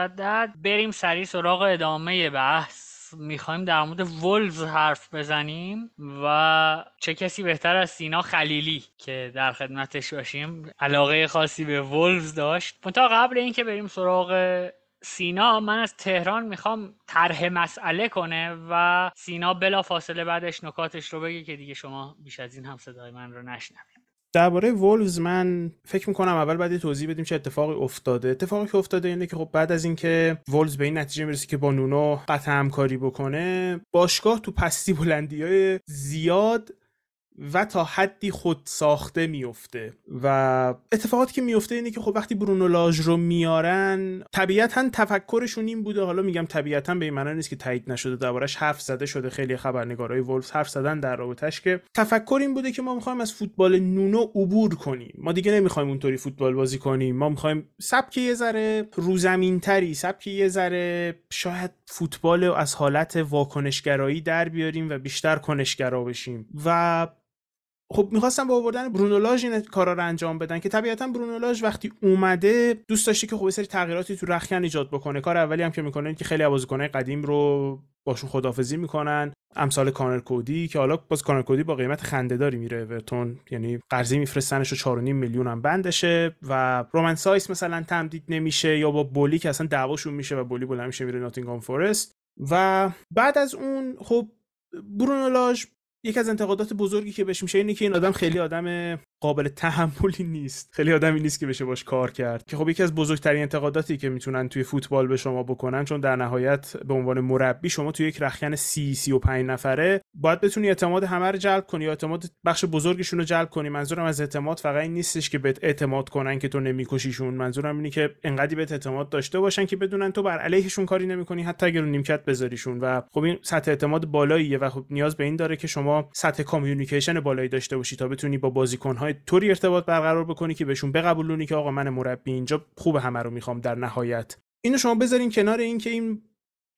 مجدد بریم سریع سراغ ادامه بحث. می‌خوایم در مورد ولز حرف بزنیم و چه کسی بهتر از سینا خلیلی که در خدمتش باشیم علاقه خاصی به ولز داشت. تا قبل اینکه بریم سراغ سینا من از تهران می‌خوام طرح مسئله کنه و سینا بلا فاصله بعدش نکاتش رو بگه که دیگه شما بیش از این هم صدای من رو نشنوید. درباره وولفز من فکر می‌کنم اول بعد توضیح بدیم چه اتفاقی افتاده. اتفاقی که افتاده اینه که خب بعد از اینکه وولفز به این نتیجه می‌رسه که با نونو قطع همکاری بکنه باشگاه تو پستی بلندی های زیاد و تا حدی خود ساخته میفته. و اتفاقاتی که میفته اینه که خب وقتی برونو لاژ رو میارن طبیعتا تفکرشون این بوده. حالا میگم طبیعتا به این معنی نیست که تایید نشده دربارش حرف زده شده. خیلی خبرنگارای ولفز حرف زدن در رابطش که تفکر این بوده که ما می‌خوایم از فوتبال نونو عبور کنیم. ما دیگه نمی‌خوایم اونطوری فوتبال بازی کنیم. ما می‌خوایم سبک یه ذره روزمینتری سبک یه ذره شاید فوتبال از حالت واکنشگرایی در بیاریم و بیشتر کنشگرا بشیم. و خب می‌خواستم با آوردن برونو لاژ این کارا رو انجام بدن که طبیعتا برونو لاژ وقتی اومده دوست داشته که خب سری تغییراتی تو رخکن ایجاد بکنه. کار اولی هم که می‌کنه که خیلی بازیکنای قدیم رو باشون خدافزی می‌کنن. امثال کانر کودی که حالا باز کانر کودی با قیمت خندهداری میره اورتون یعنی قرضی میفرستنش و 4.5 میلیون هم بندشه و رومن سایس مثلا تمدید نمیشه یا یا بولی که اصلا دعواشون میشه و بولی بلند میشه میره ناتینگهام فورست. و بعد از اون خب برونو لاژ یکی از انتقادات بزرگی که بهش میشه اینه که این آدم خیلی آدم قابل تحملی نیست. خیلی آدمی نیست که بشه باش کار کرد. که خب یکی از بزرگترین انتقاداتی که می‌تونن توی فوتبال به شما بکنن چون در نهایت به عنوان مربی شما توی یک رخکن سی سی و پنج نفره باید بتونی اعتماد همه رو جلب کنی یا اعتماد بخش بزرگشون رو جلب کنی. منظورم از اعتماد فقط این نیستش که بهت اعتماد کنن که تو نمیکشیشون. منظورم اینه که انقدی بهت اعتماد داشته باشن که بدونن تو بر علیهشون کاری نمی‌کنی حتی اگر نیمکت بذاریشون. و خب این سطح اعتماد بالاییه و خب نیاز به این داره که شما سطح communication بالایی داشته باشی تا بتونی با بازیکن‌های طوری ارتباط برقرار بکنی که بهشون بقبولونی که آقا من مربی اینجا خوب همه رو می‌خوام در نهایت. اینو شما بذارین کنار این که این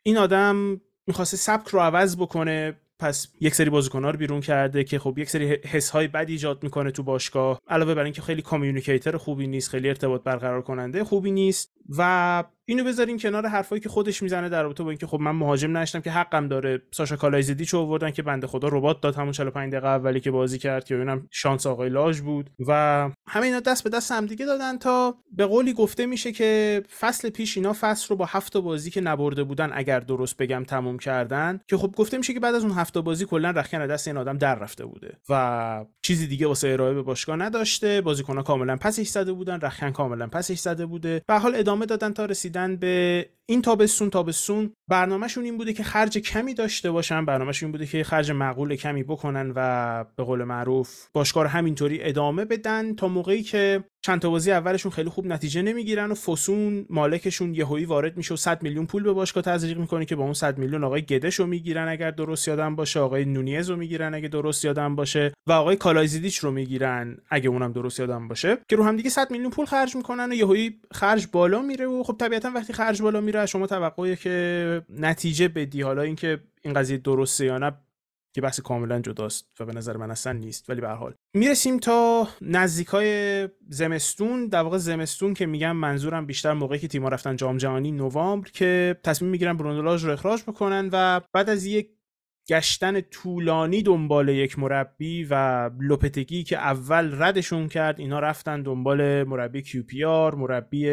این آدم می‌خواسته سبک رو عوض بکنه پس یک سری بازیکن‌ها رو بیرون کرده که خب یک سری حس‌های بد ایجاد می‌کنه تو باشگاه. علاوه بر اینکه خیلی communicator خوبی نیست خیلی ارتباط برقرار کننده خوبی نیست و اینو بذارین کنار حرفایی که خودش می‌زنه در رابطه با اینکه خب من مهاجم نداشتم که حقم داره. ساشا کالایدزیچو آوردن که بنده خدا رباط داد همون 45 دقیقه اولی که بازی کرد که اونم شانس آقای لاژ بود. و همه اینا دست به دست هم دیگه دادن تا به قولی گفته میشه که فصل پیش اینا فصل رو با هفت بازی که نبرده بودن اگر درست بگم تموم کردن. که خب گفته میشه که بعد از اون هفت بازی کلا رخکن دست این آدم در رفته بوده و چیزی دیگه واسه ارائه به باشگاه نداشته. بازیکن‌ها کاملا پسش زده بودن رخکن کاملا پسش زده بوده. به حال ادامه دادن تا رسیدن به این تابستون تابستون برنامهشون این بوده که خرج کمی داشته باشن برنامهشون این بوده که خرج معقول کمی بکنن و به قول معروف باشگاه همینطوری ادامه بدن تا موقعی که چند تا بازی اولشون خیلی خوب نتیجه نمی‌گیرن و فسون مالکشون یهویی وارد میشه و 100 میلیون پول به باشگاه تزریق می‌کنه که با اون 100 میلیون آقای گدش رو می‌گیرن اگر درست یادم باشه آقای نونیز رو می‌گیرن اگه درست یادم باشه و آقای کالایزیدیچ رو می‌گیرن اگه اونم درست یادم باشه که رو هم دیگه 100 میلیون پول خرج می‌کنن و یهویی خرج بالا میره و خب طبیعتا وقتی خرج بالا شما توقعی که نتیجه بدی. حالا اینکه این قضیه درسته یا نه که بحث کاملا جداست و به نظر من اصلا نیست. ولی به هر حال می‌رسیم تا نزدیکای زمستون. در واقع زمستون که میگم منظورم بیشتر موقعی که تیم‌ها رفتن جام جهانی نوامبر که تصمیم می‌گیرن برونولاژ رو اخراج بکنن و بعد از یک گشتن طولانی دنبال یک مربی و لوپتگی که اول ردشون کرد اینا رفتن دنبال مربی کیوپیار مربی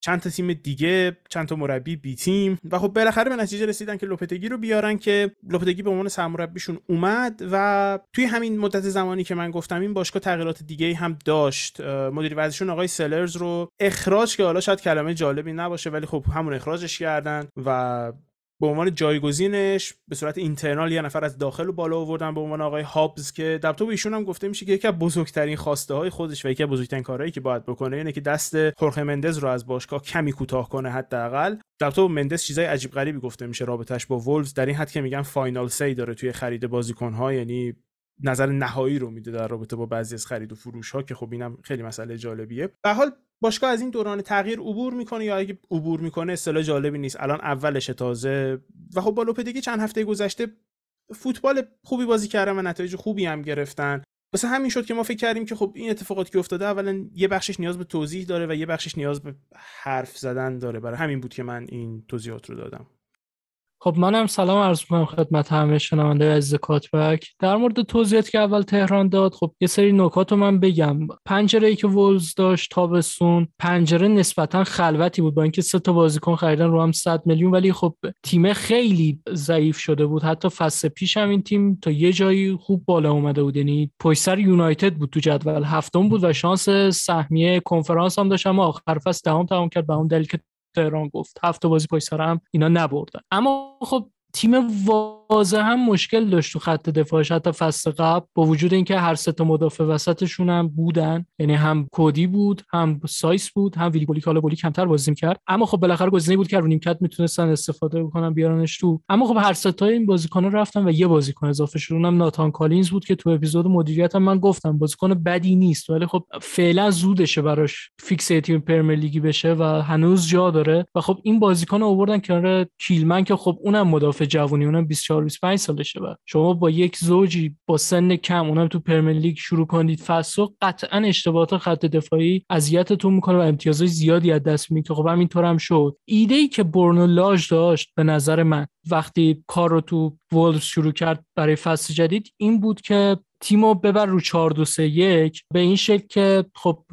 چند تا تیم دیگه چند تا مربی بی تیم و خب بالاخره به نتیجه رسیدن که لوپتگی رو بیارن که لوپتگی به عنوان سرمربیشون اومد و توی همین مدت زمانی که من گفتم این باشگاه تغییرات دیگه هم داشت. مدیر ورزشیشون آقای سلرز رو اخراج که حالا شاید کلمه جالبی نباشه ولی خب همون اخراجش کردن و به عنوان جایگزینش به صورت internal یه نفر از داخل رو بالا آوردن به عنوان آقای هابز که در تو ایشون هم گفته میشه که یکی از بزرگترین خواسته های خودش و یکی از بزرگترین کارهایی که باید بکنه اینه که دست خورخه مندز رو از باشگاه کمی کوتاه کنه حداقل. در تو مندز چیزای عجیب غریبی گفته میشه رابطش با وولز در این حد که میگن final say داره توی خرید بازیکن ها یعنی نظر نهایی رو میده در رابطه با بعضی از خرید و فروش ها که خب اینم خیلی مسئله جالبیه. به حال باشگاه از این دوران تغییر عبور می‌کنه یا اگه عبور می‌کنه اصطلاح جالبی نیست. الان اولش تازه و خب با لوپدگی چند هفته گذشته فوتبال خوبی بازی کردن و نتایج خوبی هم گرفتن. واسه همین شد که ما فکر کردیم که خب این اتفاقاتی که افتاده اولا یه بخشش نیاز به توضیح داره و یه بخشش نیاز به حرف زدن داره. برای همین بود که من این توضیحات رو دادم. خب منم سلام عرض می‌کنم خدمت همه شنونده عزیز کاتبک. در مورد توضیحاتی که اول تهران داد خب یه سری نکات رو من بگم. پنجره ای که ولز داشت تابستون پنجره نسبتا خلوتی بود. با اینکه سه تا بازیکن خریدن رو هم 100 میلیون ولی خب تیم خیلی ضعیف شده بود. حتی فصل پیش هم این تیم تا یه جایی خوب بالا اومده بود. یعنی پشت یونایتد بود تو جدول. هفتم بود و شانس سهمیه کنفرانس هم داشت اما آخر فصل دهم تمام کرد به اون دلیل که تهران گفت هفته بازی پای هم اینا نبردن. اما خب تیم واضح هم مشکل داشت تو خط دفاعش. حتی فصل قبل با وجود اینکه هر سه تا مدافع وسطشون هم بودن یعنی هم کودی بود هم سایس بود هم ویلی بولی بولی کمتر بازی کرد اما خب بالاخره گزینه بود که رو نیمکت می‌تونستن استفاده بکنن بیارنش تو. اما خب هر سه تا این بازیکن رفتن و یه بازیکن اضافه شد اونم ناتان کالینز بود که تو اپیزود مدیریت هم من گفتم بازیکن بدی نیست. ولی خب فعلا زودشه براش فیکس تیم پرمیر لیگی بشه و هنوز جا داره. و خب این بازیکن آوردن کنار کیلمن که خب اونم مدافع جوونی اونم 24 25 سالشه و شما با یک زوجی با سن کم اونم تو پرمیر لیگ شروع کنید فصل قطعا اشتباهات خط دفاعی اذیتتون می‌کنه و امتیازهای زیادی از دست میده خب همینطور هم شد. ایده ای که برنو لاژ داشت به نظر من وقتی کار رو تو وولز شروع کرد برای فصل جدید این بود که تیمو ببره رو 4 2 3 1 به این شکل که خب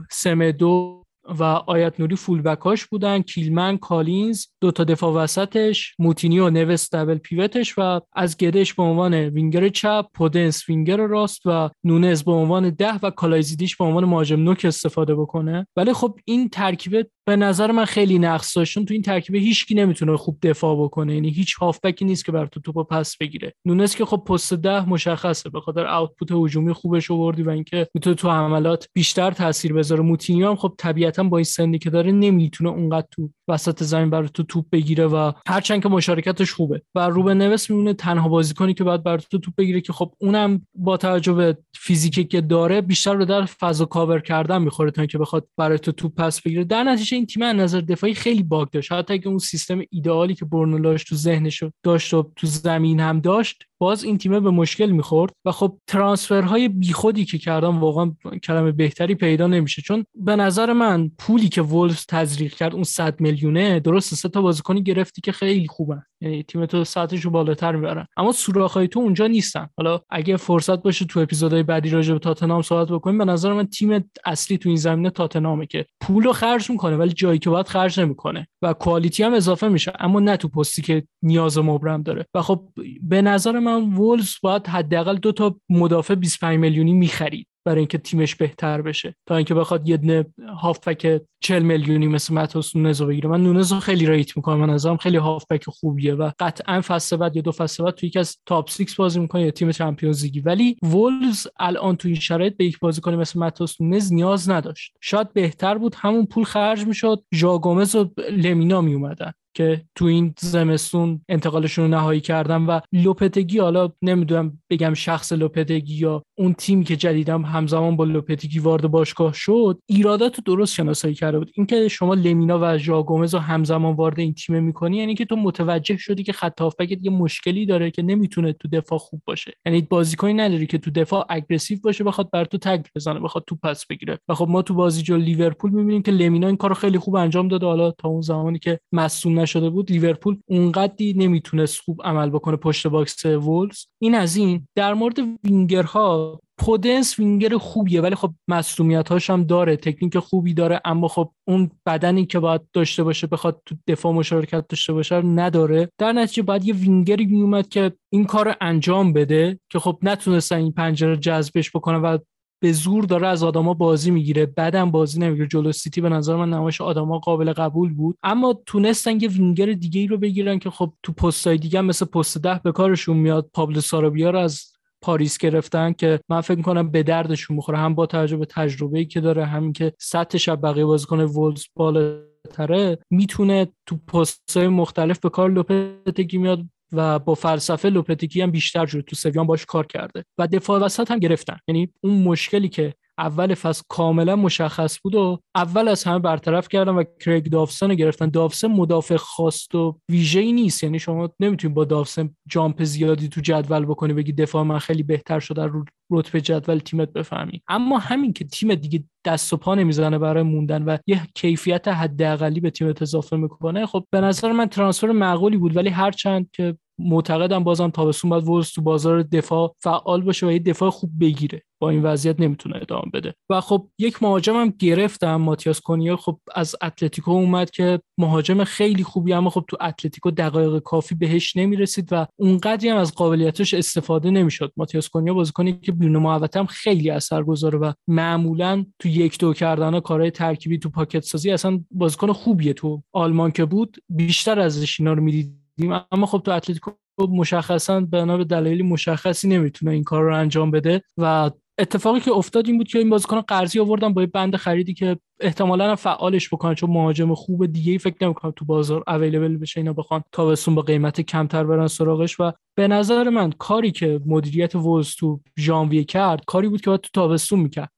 سمدو و آیت نوری full back اش بودن کیلمن کالینز دو تا دفاع وسطش موتینی و نوس double pivot ش و از گدش به عنوان وینگر چپ پودنس وینگر راست و نونز به عنوان ده و کالایزیچ به عنوان مهاجم نوک استفاده بکنه. ولی خب این ترکیب به نظر من خیلی نقص داشتون تو این ترکیب هیچکی نمی‌تونه خوب دفاع بکنه. یعنی هیچ هافبکی نیست که برات توپو پس بگیره. نونس که خب پست ده مشخصه به خاطر output هجومی خوبش آوردی و اینکه می‌تونه تو حملات بیشتر تاثیر بذاره. موتینیو هم خب طبیعتا با این سنی که داره نمی‌تونه اونقدر تو وسط زمین برات توپ بگیره و هرچند که مشارکتش خوبه. و روبن نوس میمونه تنها بازیکنی که باید برات توپ بگیره که خب اونم با توجه به فیزیکی که داره بیشتر رو در فضا کاور کردن می‌خوره تا اینکه بخواد برات توپ پس بگیره. در نتیجه این تیم از نظر دفاعی خیلی باگ داشت. حتی اگه اون سیستم ایدئالی که برنو لاژ تو ذهنش داشت و تو زمین هم داشت باز این تیمه به مشکل می‌خورد و خب transfer های بیخودی که کردن واقعا کلمه بهتری پیدا نمیشه. چون به نظر من پولی که وولز تزریق کرد اون 100 میلیونه درست سه تا بازیکنی گرفتی که خیلی خوبن. یعنی تیم تو سطحشو بالاتر می‌برن. اما سوراخ‌های تو اونجا نیستن. حالا اگه فرصت باشه تو اپیزودهای بعدی راجع به تاتنهام صحبت بکنیم به نظر من تیم اصلی تو این زمینه تاتنهامه که پولو خرج می‌کنه ولی جایی که باید خرج نمی‌کنه و کوالیتی هم اضافه میشه اما نه تو پستی که نیاز مبرم داره. و خب به نظر من وولز باید حداقل دو تا مدافع 25 میلیونی می‌خرید برای اینکه تیمش بهتر بشه. تا اینکه بخواد یه دونه هافبک 40 میلیونی مثل ماتوس نونز بگیره. من نونز خیلی rate می‌کنم. من نظرم خیلی هافبک خوبیه و قطعا فصل بعد یا دو فصل بعد تو یکی از top 6 بازی می‌کنه یا تیم چمپیونز لیگی ولی وولز الان تو این شرایط به یک بازیکن مثل ماتوس نونز نیاز نداشت. شاید بهتر بود. همون پول خرج می‌شد. ژائو گومز و لمینا میومدن که تو این زمستون انتقالشون رو نهایی کردن و لوپتگی حالا نمی‌دونم بگم شخص لوپتگی یا اون تیمی که جدیدم همزمان با لوپتگی وارد باشگاه شد ایرادات رو درست شناسایی کرده بود. اینکه شما لمینا و ژائو گومز رو همزمان وارد این تیم می‌کنی یعنی که تو متوجه شدی که خط هافبک یه مشکلی داره که نمی‌تونه تو دفاع خوب باشه. یعنی بازیکنی نداری که تو دفاع aggressive باشه بخواد برات تکل بزنه بخواد تو پس بگیره. و خب ما تو بازی جو لیورپول می‌بینیم که لمینا این کارو خیلی خوب انجام داده. حالا تا اون زمانی که مصدوم نشده بود لیورپول اونقدی نمی‌تونست خوب عمل بکنه پشت box وولز. این از این. در مورد وینگرها پودنس وینگر خوبیه ولی خب مسئولیت هاش هم داره تکنیک خوبی داره اما خب اون بدنی که باید داشته باشه بخواد تو دفاع مشارکت داشته باشه نداره. در نتیجه باید یه وینگری میومد که این کار انجام بده که خب نتونستن این پنجره جذبش بکنه و به زور داره از آداما بازی می‌گیره. بعدم بازی نمی‌گیره. جلو سیتی به نظر من نمایش آداما قابل قبول بود. اما تونستن یه وینگر دیگه ای رو بگیرن که خب تو پستای دیگه مثل پست ده به کارشون میاد. پابلو سارابیا رو از پاریس گرفتن که من فکر کنم به دردشون می‌خوره. هم با توجه به تجربه ای که داره همین که سطحش از بقیه بازیکن وولز بالاتره می‌تونه تو پست‌های مختلف به کار لوپتگی میاد. و با فلسفه لوپتگی هم بیشتر شد تو سویا باهاش کار کرده. و دفاع وسط هم گرفتن. یعنی اون مشکلی که اول فصل کاملا مشخص بود و اول از همه برطرف کردن و کریگ داوسن رو گرفتن. داوسن مدافع خاص و ویژه‌ای نیست. یعنی شما نمی‌تونید با داوسن jump زیادی تو جدول بکنی بگی دفاع من خیلی بهتر شده رو رتبه جدول تیمت بفهمی. اما همین که تیم دیگه دست و پا نمی‌زنه برای موندن و یه کیفیت حداقلی به تیمت اضافه می‌کنه خب به نظر من transfer معقولی بود. ولی هرچند که معتقدم بازم تابستون باید وولز تو بازار دفاع فعال باشه و یه دفاع خوب بگیره. با این وضعیت نمی‌تونه ادامه بده. و خب یک مهاجم هم گرفتن ماتیاس کونیا خب از اتلتیکو اومد که مهاجم خیلی خوبی اما خب تو اتلتیکو دقایق کافی بهش نمی‌رسید و اونقدری هم از قابلیتش استفاده نمی‌شد. ماتیاس کونیا بازیکنی که بیرون محوطه هم خیلی اثرگذاره و معمولا تو یک دو کردن کارهای ترکیبی تو pocket سازی اصلا بازیکن خوبیه. تو آلمان که بود بیشتر ازش اینا رو می‌دید. اما خب تو اتلتیکو مشخصا بنا به دلایلی مشخصی نمی‌تونه این کار رو انجام بده. و اتفاقی که افتاد این بود که این بازیکن قرضی آوردن با بند خریدی که احتمالا فعالش بکنن چون مهاجم خوب دیگه ای فکر نمی‌کنم تو بازار اویلیبل بشه اینا بخوان تابستون با قیمت کمتر برن سراغش. و به نظر من کاری که مدیریت وولز تو ژانویه کرد کاری بود که باید تو تابستون می‌کرد.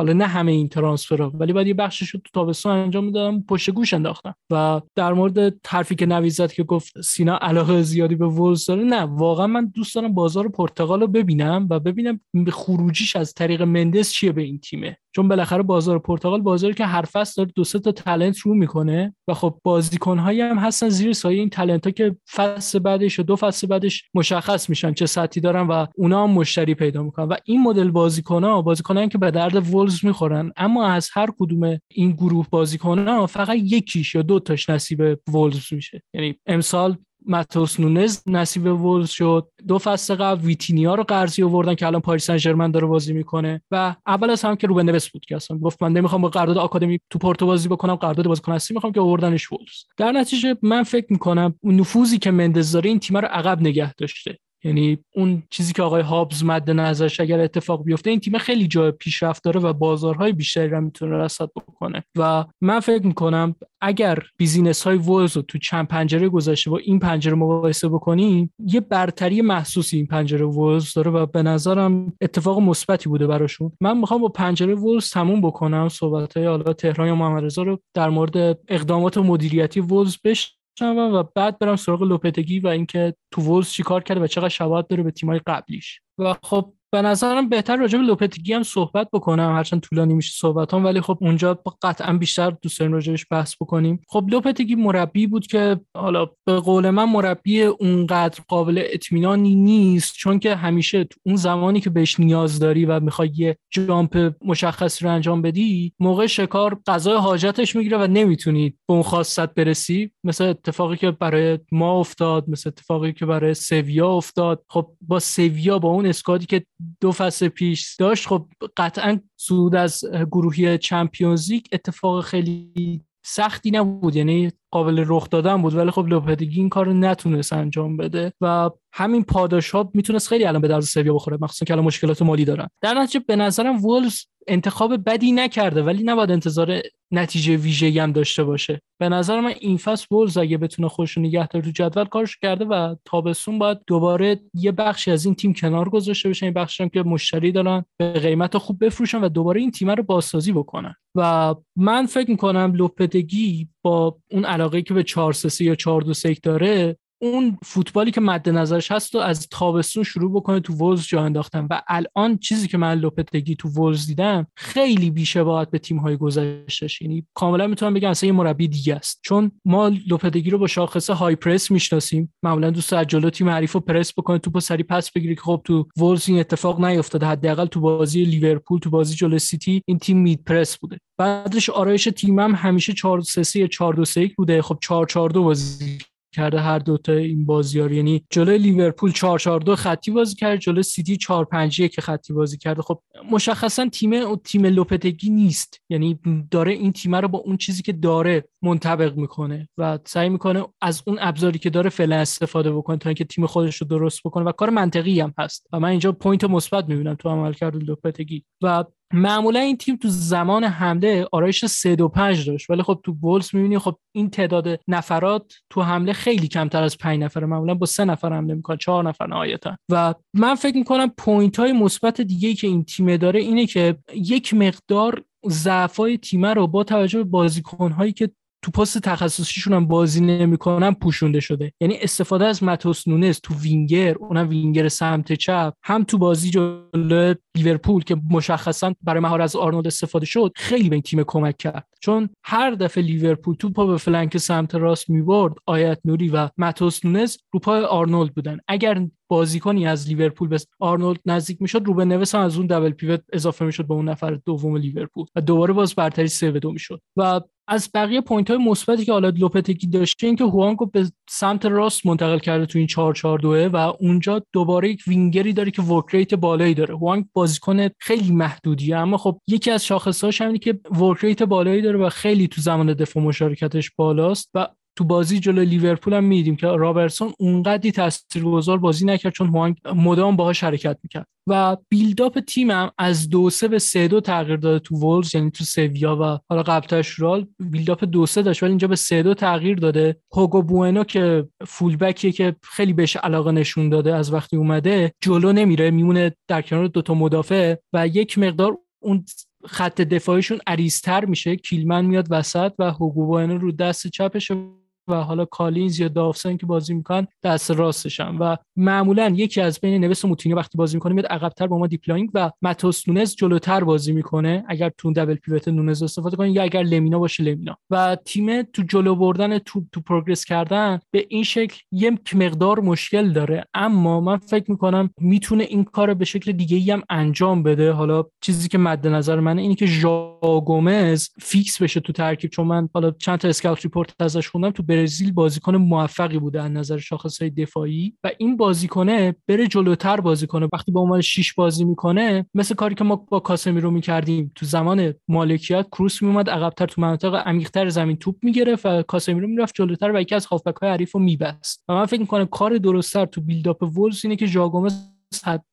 حالا نه همه این ترانسفرها ولی بعد یه بخشش رو تو تابستون انجام می‌دادم پشت گوش انداختم. و در مورد حرفی که نویزت که گفت سینا علاقه زیادی به وولز داره نه واقعا من دوست دارم بازار پرتغال رو ببینم و ببینم خروجیش از طریق مندس چیه به این تیمه. چون بالاخره بازار پرتغال بازاری که هر فصل داره دو سه تا تالنت رو می‌کنه و خب بازیکنهایی هم هستن زیر سایه این تالنت ها که فصل بعدش و دو فصل بعدش مشخص میشن چه سطحی دارن و اونا هم مشتری پیدا می‌کنن. و این مدل بازیکن ها بازیکن که به درد ولز می‌خورن اما از هر کدوم این گروه بازیکن ها فقط یکیش یا دو تاش نصیب ولز میشه. یعنی امسال ماتوس نونز نصیب وولز شد. دو فصل قبل ویتینیا رو قرضی آوردن که الان پاریس سن داره بازی می‌کنه و اول از هم که روبن نویس بود که اصلا گفت من نمی‌خوام با قرارداد آکادمی تو پورتو بازی بکنم قرارداد بازیکن اصلی می‌خوام که آوردنش وولز. در نتیجه من فکر می‌کنم اون نفوذی که مندز داره این تیم رو عقب نگه داشته. یعنی اون چیزی که آقای هابز مد نظرش اگر اتفاق بیفته این تیم خیلی جای پیشرفت داره و بازارهای بیشتری رو می‌تونه رصد بکنه. و من فکر می‌کنم اگر business های ولز رو تو چند پنجره گذاشته با این پنجره مقایسه بکنیم یه برتری محسوسی این پنجره ولز داره و به نظرم اتفاق مثبتی بوده براشون. من می‌خوام با پنجره ولز تموم بکنم. صحبت های حالا تهران یا محمد رو در مورد اقدامات مدیریتی ولز بش و بعد برم سراغ لوپتگی و اینکه تو ولز چیکار کرده و چقدر شباهت داره به تیمای قبلیش. و خب به نظرم بهتر راجع به لوپتگی هم صحبت بکنم هرچند طولانی میشه صحبت هم ولی خب اونجا قطعا بیشتر دوست داریم راجعش بحث بکنیم. خب لوپتگی مربی بود که حالا به قول من مربی اونقدر قابل اطمینانی نیست چون که همیشه تو اون زمانی که بهش نیاز داری و می‌خوای یه jump مشخصی رو انجام بدی موقع شکار غذای حاجتش می‌گیره و نمی‌تونی به اون خواستت برسی. مثل اتفاقی که برای ما افتاد مثل اتفاقی که برای سویا افتاد. خب با سویا با اون اسکادی که دو فصل پیش داشت. خب قطعا سود از گروهی چمپیونز لیگ اتفاق خیلی سختی نبود. یعنی قابل رخ دادن بود ولی خب لوپدگی این کار رو نتونست انجام بده و همین پاداش ها می‌تونست خیلی الان به درد سویا بخوره مخصوصا که الان مشکلات مالی دارن. در نتیجه به نظرم وولز انتخاب بدی نکرده ولی نباید انتظار نتیجه ویژه هم داشته باشه. به نظر من این فصل بولز اگه بتونه خوش نگه داره تو جدول کارش کرده و تابستون باید دوباره یه بخشی از این تیم کنار گذاشته بشه این بخشی هم که مشتری دارن به قیمت خوب بفروشن و دوباره این تیم رو بازسازی بکنن. و من فکر می‌کنم لوپتگی با اون علاقه که به 4 یا 4 2 داره اون فوتبالی که مد نظرش هست و از تابستون شروع بکنه تو ولز جا انداختن. و الان چیزی که من لوپتگی تو ولز دیدم خیلی بیشباهت به تیم های گذشتهش. یعنی کاملا می‌تونم بگم اصلا یه مربی دیگه است. چون ما لوپتگی رو با شاخص های پرس می‌شناسیم. معمولا دوست از جلو تیم حریف رو پرس بکنه توپ سری پس بگیره که خب تو ولز این اتفاق نیافتاده حداقل تو بازی لیورپول تو بازی جلو سیتی این تیم mid press بوده. بعدش آرایش تیمم همیشه 4 3 3 4 2 3 بوده. خب 4 4 2 بازی کرده هر دوتا این بازی یعنی جلوی لیورپول 4 4 2 خطی بازی کرد جلوی سیتی 4 5 1 خطی بازی کرده. خب مشخصا تیم تیم لوپتگی نیست. یعنی داره این تیم رو با اون چیزی که داره منطبق می‌کنه و سعی می‌کنه از اون ابزاری که داره فعلا استفاده بکنه تا اینکه تیم خودش رو درست بکنه. و کار منطقی هم هست. و من اینجا point مثبت می‌بینم تو عملکرد لوپتگی. و معمولا این تیم تو زمان حمله آرایش 3 2 5 داشت ولی خب تو ولز می‌بینی خب این تعداد نفرات تو حمله خیلی کمتر از 5 نفره معمولا با سه نفر حمله می‌کنن چهار نفر نهایتا. و من فکر می‌کنم point های مثبت دیگه که این تیم داره اینه که یک مقدار ضعفای تیم رو با توجه به بازیکن هایی که تو پست تخصصیشون هم بازی نمی‌کنن پوشونده شده. یعنی استفاده از متئوس نونز تو وینگر اونم وینگر سمت چپ هم تو بازی جلو لیورپول که مشخصا برای مهار از آرنولد استفاده شد خیلی به تیم کمک کرد. چون هر دفعه لیورپول توپو به flank سمت راست می‌برد آیت نوری و متئوس نونز رو پای آرنولد بودن. اگر بازیکنی از لیورپول به آرنولد نزدیک می‌شد. روبن نوز هم از اون double pivot اضافه می‌شد به اون نفر دوم لیورپول و دوباره باز برتری 3 به 2 می‌شد. و از بقیه point های مثبتی که حالا لوپتگی داشته این که هوانگ رو به سمت راست منتقل کرده تو این 4 4 2 و اونجا دوباره یک وینگری داره که work rate بالایی داره. هوانگ بازیکن خیلی محدودیه اما خب یکی از شاخصهاش همینه که work rate بالایی داره و خیلی تو زمان دفاع مشارکتش بالاست و تو بازی جلو لیورپول هم میدیم که رابرتسون اونقدی تاثیرگذار بازی نکرد چون هوانگ مدام باهاش حرکت می‌کرد. و بیلداپ تیمم از دو سه به سه دو تغییر داده تو وولز یعنی تو سویا و حالا قبلتش رال بیلداپ دو سه داشت ولی اینجا به سه دو تغییر داده. هوگو بوئنو که فولبکیه که خیلی بهش علاقه نشون داده از وقتی اومده جلو نمیره میمونه در کنار دوتا مدافع و یک مقدار اون خط دفاعیشون عریضتر میشه. کیلمن میاد وسط و هوگو رو دست چپش و حالا کالینز یا دافسن که بازی می‌کنن دست راستشن. و معمولا یکی از بین نوست و موتینیو وقتی بازی می‌کنه میاد عقبتر با ما دیپلاینگ و ماتوس نونز جلوتر بازی می‌کنه. اگر تو دبل پیوت نونز استفاده کنه یا اگر لمینا باشه لمینا. و تیم تو جلو بردن تو تو پروگرس کردن به این شکل یک مقدار مشکل داره. اما من فکر می‌کنم می‌تونه این کار به شکل دیگه ای هم انجام بده. حالا چیزی که مد نظر منه اینه که ژا گومز fix بشه تو ترکیب چون من حالا چند تا scout report ازش خوندم. تو برزیل بازیکن موفقی بوده از نظر شاخصهای دفاعی و این بازیکنه بره جلوتر بازی کنه وقتی با عنوان 6 بازی می‌کنه مثل کاری که ما با کاسمیرو می‌کردیم. تو زمان مالکیت کروس میومد عقبتر تو مناطق عمیقتر زمین توپ می‌گرفت و کاسمیرو می‌رفت جلوتر و یکی از هافبک های حریف رو میبست. و من فکر می‌کنم کار درستتر تو build-up ولز اینه که ژائو گومز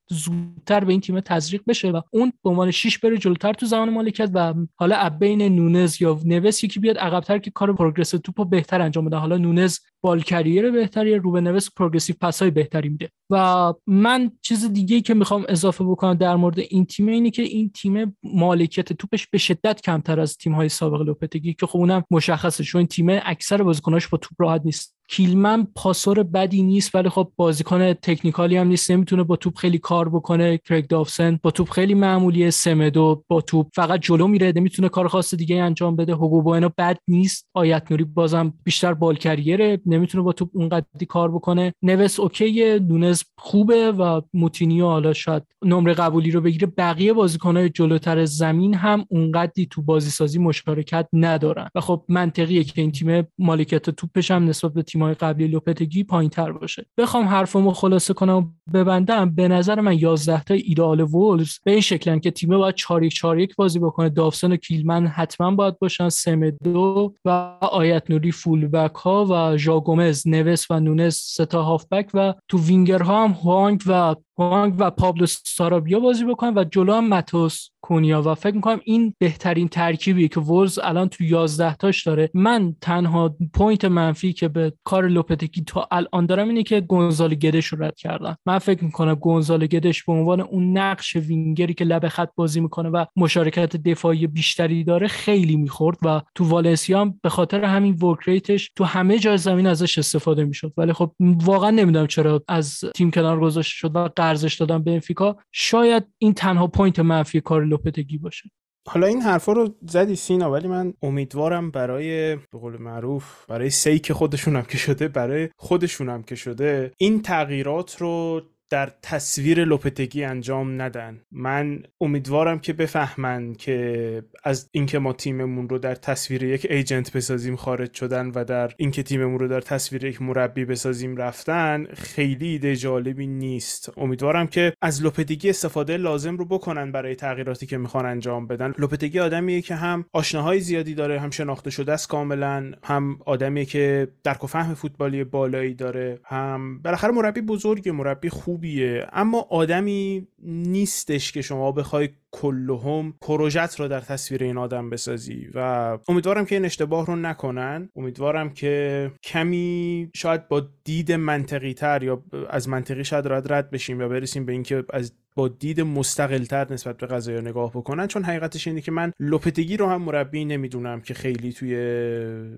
زودتر به این تیم تزریق بشه و اون به عنوان شیش بره جلوتر تو زمان مالکیت و حالا بین نونز یا نوس یکی بیاد عقبتر که کار پروگرس توپو بهتر انجام بده حالا نونز بال کریر بهتری رو به نوس پروگرسیو پسای بهتری میده. و من چیز دیگه که می‌خوام اضافه بکنم در مورد این تیم اینه که این تیم مالکیت توپش به شدت کمتر از تیم های سابق لوپتگی که خب اونم مشخصه چون تیم اکثر بازیکناش با توپ راحت نیست. کیلمن پاسور بدی نیست ولی خب بازیکن تکنیکالی هم نیست. نمی‌تونه با توپ خیلی کار بکنه. کرگ دافسن با توپ خیلی معمولیه. سمدو با توپ فقط جلو میره. نمی‌تونه کار خاص دیگه انجام بده. هوگو بد نیست. آیت نوری بازم بیشتر بال کریره. نمی‌تونه با توپ اونقدی کار بکنه. نوس اوکیه. دونز خوبه و موتینیو حالا شاید نمره قبولی رو بگیره. بقیه بازیکنهای جلوتر زمین هم اونقدی تو بازی سازی مشارکت ندارن. و خب منطقیه که این تیم مالکیت توپش هم نسبت به تیم‌های قبلی لوپتگی پایینتر باشه. بخوام حرفمو خلاصه کنم ببندم. به نظر من 11 تا ایدئال وولز به این شکلن که تیم باید 4 4 1 بازی بکنه. دافسن و کیلمن حتما باید باشن. سمدو و آیت نوری full back ها و ژائو گومز نوز و نونز سه تا هافبک و تو وینگرها هم هوانگ و هوانگ و پابلو سارابیا بازی بکنن و جلو هم متئوس کونیا و فکر می‌کنم این بهترین ترکیبی که ولز الان تو 11 تاش داره. من تنها point منفی که به کار لوپتگی تا الان دارم اینه که گونسالو گدش رو رد کردن. من فکر می‌کنم گونسالو گدش به عنوان اون نقش وینگری که لب خط بازی می‌کنه و مشارکت دفاعی بیشتری داره خیلی می‌خورد و تو والنسیا هم به خاطر همین work rate ش تو همه جای زمین ازش استفاده می‌شد. ولی خب واقعا نمی‌دونم چرا از تیم کنار گذاشته شد و قرضش دادن به بنفیکا شاید این تنها point منفی کار لوپتگی باشه. حالا این حرفا رو زدی سینا ولی من امیدوارم برای به قول معروف برای sake خودشونم که شده برای خودشونم که شده این تغییرات رو در تصویر لوپتگی انجام ندن. من امیدوارم که بفهمن که از اینکه ما تیممون رو در تصویر یک agent بسازیم خارج شدن و در اینکه تیممون رو در تصویر یک مربی بسازیم رفتن خیلی ایده جالبی نیست. امیدوارم که از لوپتگی استفاده لازم رو بکنن برای تغییراتی که می‌خوان انجام بدن. لوپتگی آدمیه که هم آشناهای زیادی داره هم شناخته شده است کاملا هم آدمیه که درک و فهم فوتبالی بالایی داره هم بالاخره مربی بزرگ مربی خوب خوبیه. اما آدمی نیستش که شما بخوای کلهم پروژت رو در تصویر این آدم بسازی و امیدوارم که این اشتباه رو نکنن. امیدوارم که کمی شاید با دید منطقی تر یا از منطقی شاید رد رد بشیم و برسیم به اینکه از با دید مستقلتر نسبت به قضايا نگاه بکنن چون حقیقتش اینه که من لوپتگی رو هم مربی نمی‌دونم که خیلی توی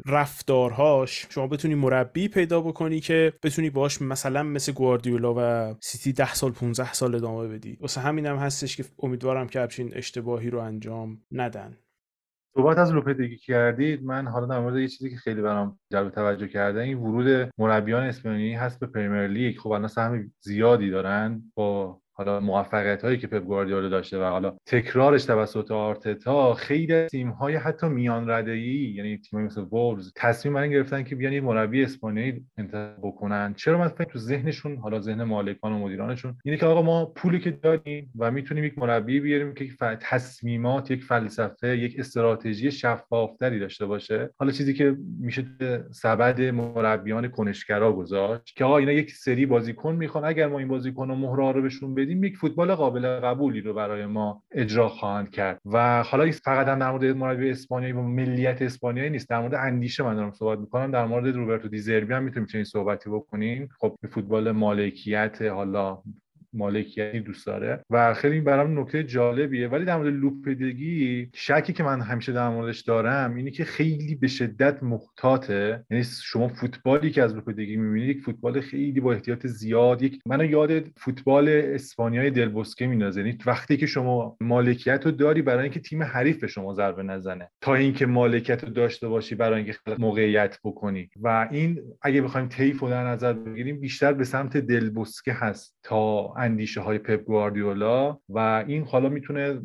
رفتارهاش شما بتونی مربی پیدا بکنی که بتونی باش مثلا مثل گواردیولا و سیتی 10 سال 15 سال ادامه بدی. واسه همینم هم هستش که امیدوارم که همچین اشتباهی رو انجام ندن. صحبت از لوپتگی کردید من حالا در مورد یه چیزی که خیلی برام جلب توجه کرده این ورود مربیان اسپانیایی هست به پرمیر لیگ. خب الان سهم زیادی دارن با حالا موفقیت هایی که پپ گواردیولا داشته و حالا تکرارش توسط آرتتا خیلی تیم های حتی میان رده ای یعنی تیم مثل وولز تصمیم بر گرفتن که بیان یه مربی اسپانیایی انتخاب بکنن. چرا من فکر تو ذهنشون حالا ذهن مالکان و مدیرانشون اینه که آقا ما پولی که داریم و می‌تونیم یک مربی بیاریم که تصمیمات یک فلسفه یک استراتژی شفافتری داشته باشه. حالا چیزی که میشه سبد مربیان کنشگرا گذاشت که آقا اینا یک سری بازیکن می‌خوان. اگر ما این بازیکن مهره رو بهشون بدیم یک فوتبال قابل قبولی رو برای ما اجرا خواهند کرد. و حالا فقط هم در مورد مربی اسپانیایی و ملیت اسپانیایی نیست در مورد اندیشه من دارم صحبت می‌کنم. در مورد روبرتو دیزربی هم می‌تونیم چنین صحبتی بکنیم. خب فوتبال مالکیت حالا مالکیتی دوست داره. و خیلی برام نکته جالبیه. ولی در مورد لوپدگی شکی که من همیشه در موردش دارم اینه که خیلی به شدت محتاطه. یعنی شما فوتبالی که از لوپدگی می‌بینید یک فوتبال خیلی با احتیاط زیاد یک منو یاد فوتبال اسپانیای دلبوسکه میندازه. یعنی وقتی که شما مالکیت رو داری برای اینکه تیم حریف به شما ضربه نزنه. تا اینکه مالکیت رو داشته باشی برای اینکه موقعیت بکنی. و این اگه بخوایم طیف رو در نظر بگیریم بیشتر به سمت دلبوسکه هست. تا اندیشه های پپ گواردیولا و این حالا می‌تونه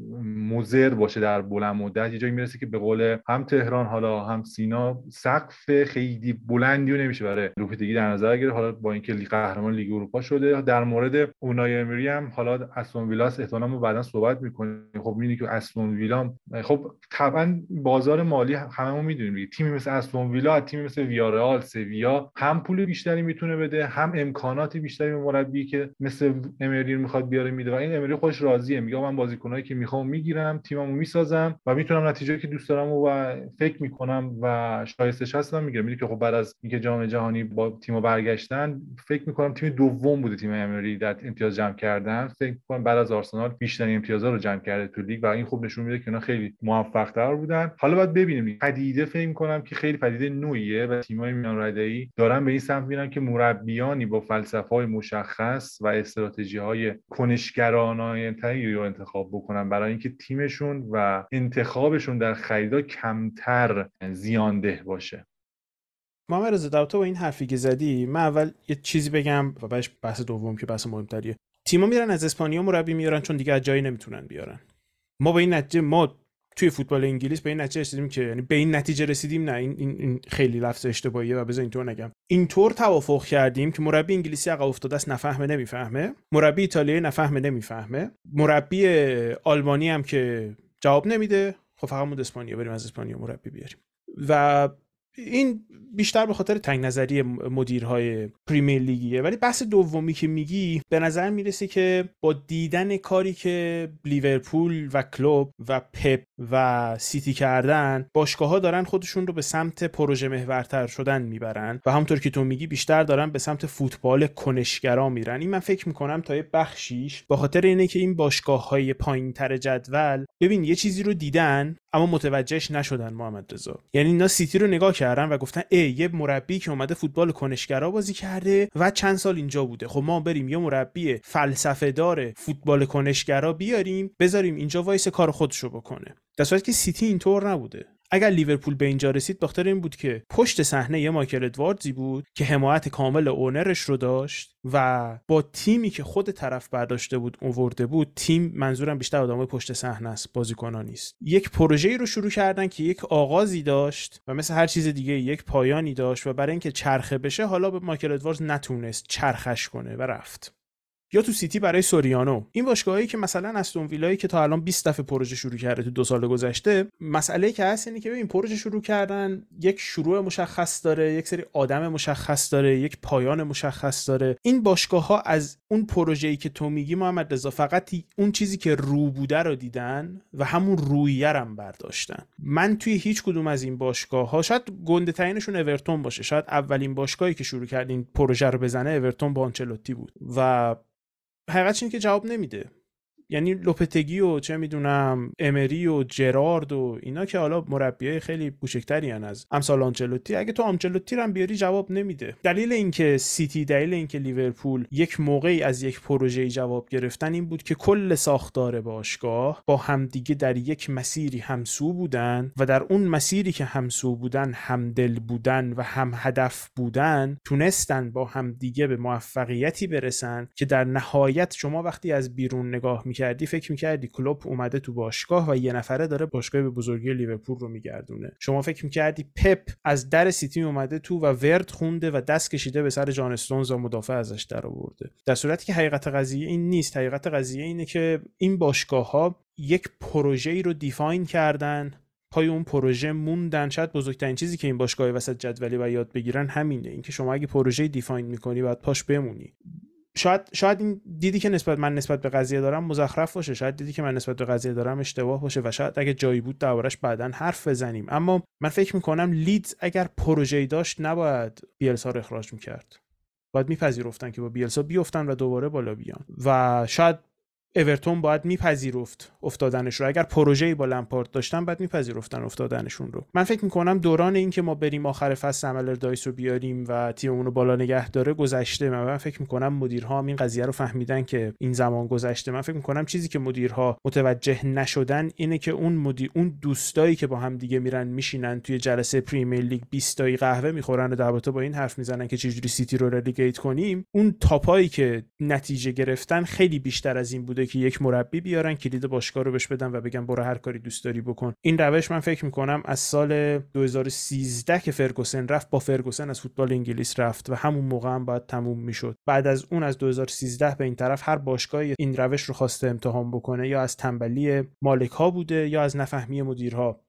مضر باشه در بلند مدت. یه جایی می‌رسه که به قول هم تهران حالا هم سینا سقف خیلی بلندی رو نمیشه برای لوپتگی در نظر گرفت. حالا با اینکه لیگ قهرمان لیگ اروپا شده در مورد اونای امری هم حالا استون ویلاس احتمالاً ما بعدا صحبت می‌کنیم. خب می‌بینی که استون ویلا خب طبعا بازار مالی هممون می‌دونیم تیمی مثل استون ویلا تیمی مثل ویارئال سویا هم پول بیشتری می‌تونه بده هم امکانات بیشتری به مربی که مثل امری می‌خواد بیاره میده و این امری خوش راضیه. میگه من بازیکنایی که می‌خوام می‌گیرم تیممو می‌سازم و می‌تونم نتیجه که دوست دارم و فکر می‌کنم و شایستش هستم می‌گیرم. میگه که خب بعد از اینکه جام جهانی با تیمو برگشتن فکر می‌کنم تیم دوم بوده تیم امری در امتیاز جمع کردن. فکر می‌کنم بعد از آرسنال بیشترین امتیازها رو جمع کرده تو لیگ و این خوب نشون میده که اینا خیلی موفق تر بودن. حالا باید ببینیم. پدیده فکر می‌کنم که خیلی پدیده نوعیه و تیمای میان رده‌ای دارن به این سمت میرن که مربیانی با فلسفه های مشخص و استراتژی های کنشگرانه رو انتخاب بکنن برای اینکه تیمشون و انتخابشون در خریدا کمتر زیانده باشه. محمد رضا در با این حرفی که زدی من اول یه چیزی بگم و بعدش بحث دوم که بحث مهمتریه. تیما میرن از اسپانیا مربی میارن چون دیگه از جایی نمی‌تونن بیارن. ما به این نتیجه ما توی فوتبال انگلیس به این نتیجه رسیدیم که یعنی به این نتیجه رسیدیم نه این, این, خیلی لفظ اشتباهیه و بذار اینطور نگم. اینطور توافق کردیم که مربی انگلیسی عقب افتاده است نفهمه نمی‌فهمه. مربی ایتالیایی نفهمه نمی‌فهمه. مربی آلمانی هم که جواب نمیده. خب فقط مونده اسپانیا بریم از اسپانیا مربی بیاریم. و این بیشتر به خاطر تنگ نظری مدیرهای پریمیر لیگیه. ولی بحث دومی که میگی به نظر می‌رسه که با دیدن کاری که لیورپول و کلوپ و پپ و سیتی کردن باشگاه ها دارن خودشون رو به سمت پروژه محورتر شدن می‌برن و همونطور که تو میگی بیشتر دارن به سمت فوتبال کنشگرا میرن. این من فکر می‌کنم تا یه بخشیش با خاطر اینه که این باشگاه های پایین تر جدول ببین یه چیزی رو دیدن اما متوجهش نشدن محمد رضا. یعنی اینا سیتی رو نگاه کردن و گفتن ای یه مربی که اومده فوتبال کنشگرا بازی کرده و چند سال اینجا بوده. خب ما بریم یه مربی فلسفه دار فوتبال کنشگرا بیاریم بذاریم اینجا وایس کار خودشو بکنه. در صورتی که سیتی اینطور نبوده. اگر لیورپول به اینجا رسید بخاطر این بود که پشت صحنه یه مایکل ادواردزی بود که حمایت کامل owner ش رو داشت و با تیمی که خود طرف برداشته بود اوورده بود تیم منظورم بیشتر آدمای پشت صحنه است بازیکنان نیست. یک پروژه رو شروع کردن که یک آغازی داشت و مثل هر چیز دیگه یک پایانی داشت و برای اینکه چرخه بشه حالا به مایکل ادواردز نتونست چرخش کنه و رفت. یا تو سیتی برای سوریانو. این باشگاهایی که مثلا استون ویلایی که تا الان 20 دفعه پروژه شروع کرده تو دو سال گذشته مسئله که هست اینه که ببین پروژه شروع کردن یک شروع مشخص داره یک سری آدم مشخص داره یک پایان مشخص داره. این باشگاه ها از اون پروژه‌ای که تو میگی محمد رضا فقط اون چیزی که رو بوده رو دیدن و همون رویه هم برداشتن. من توی هیچ کدوم از این باشگاه ها شاید گنده ترینشون اورتون باشه. شاید اولین باشگاهی که شروع کرد این پروژه رو بزنه اورتون با آنچلوتی بود. و حقیقتش این که جواب نمیده. یعنی لوپتگی و چه می‌دونم امری و جرارد و اینا که حالا مربیای خیلی کوچکتری از امثال آنچلوتی. اگه تو آنچلوتی رو بیاری جواب نمیده. دلیل اینکه سیتی دلیل اینکه لیورپول یک موقعی از یک پروژه جواب گرفتن این بود که کل ساختار باشگاه با همدیگه در یک مسیری همسو بودن و در اون مسیری که همسو بودن همدل بودن و هم هدف بودن تونستن با همدیگه به موفقیتی برسن که در نهایت شما وقتی از بیرون نگاه می می‌کردی فکر می‌کردی کلوپ اومده تو باشگاه و یه نفره داره باشگاه به بزرگی لیورپول رو میگردونه. شما فکر می‌کردی پپ از در سیتی اومده تو و ورد خونده و دست کشیده به سر جان استونز و مدافع ازش در آورده. در صورتی که حقیقت قضیه این نیست. حقیقت قضیه اینه که این باشگاه ها یک پروژه ای رو دیفاین کردن پای اون پروژه موندن. شاید بزرگترین چیزی که این باشگاه وسط جدولی و یاد بگیرن همینه. اینکه شما اگه پروژه دیفاین می‌کنی باید پاش بمونی. شاید شاید این دیدی که نسبت من نسبت به قضیه دارم مزخرف باشه. شاید دیدی که من نسبت به قضیه دارم اشتباه باشه و شاید اگه جایی بود دربارش بعدا حرف بزنیم. اما من فکر می‌کنم لیدز اگر پروژه‌ای داشت نباید بیلسا رو اخراج می‌کرد. باید میپذیرفتن که با بیلسا بیفتن و دوباره بالا بیان. و شاید اورتون باید میپذیرفت افتادنش رو. اگر پروژه‌ای با لمپارد داشتن باید میپذیرفتن افتادنشون رو. من فکر می‌کنم دوران این که ما بریم آخر فصل امثال دایچ رو بیاریم و تیممون رو بالا نگه داره گذشته. من فکر می‌کنم مدیرها هم این قضیه رو فهمیدن که این زمان گذشته. من فکر می‌کنم چیزی که مدیرها متوجه نشدن اینه که اون مدیر اون دوستایی که با هم دیگه میرن میشینن توی جلسه پریمیر لیگ 20 تایی قهوه می‌خورن و در با این حرف می‌زنن که چجوری سیتی رو relegate کنیم اون تیمایی که نتیجه گرفتن خیلی بیشتر از این بوده که یک مربی بیارن کلید باشگاه رو بهش بدن و بگن برو هر کاری دوست داری بکن. این روش من فکر می‌کنم از سال 2013 که فرگوسن رفت با فرگوسن از فوتبال انگلیس رفت و همون موقع هم باید تموم می‌شد. بعد از اون از 2013 به این طرف هر باشگاهی این روش رو خواسته امتحان بکنه یا از تنبلی مالک ها بوده یا از نفهمی مدیرها.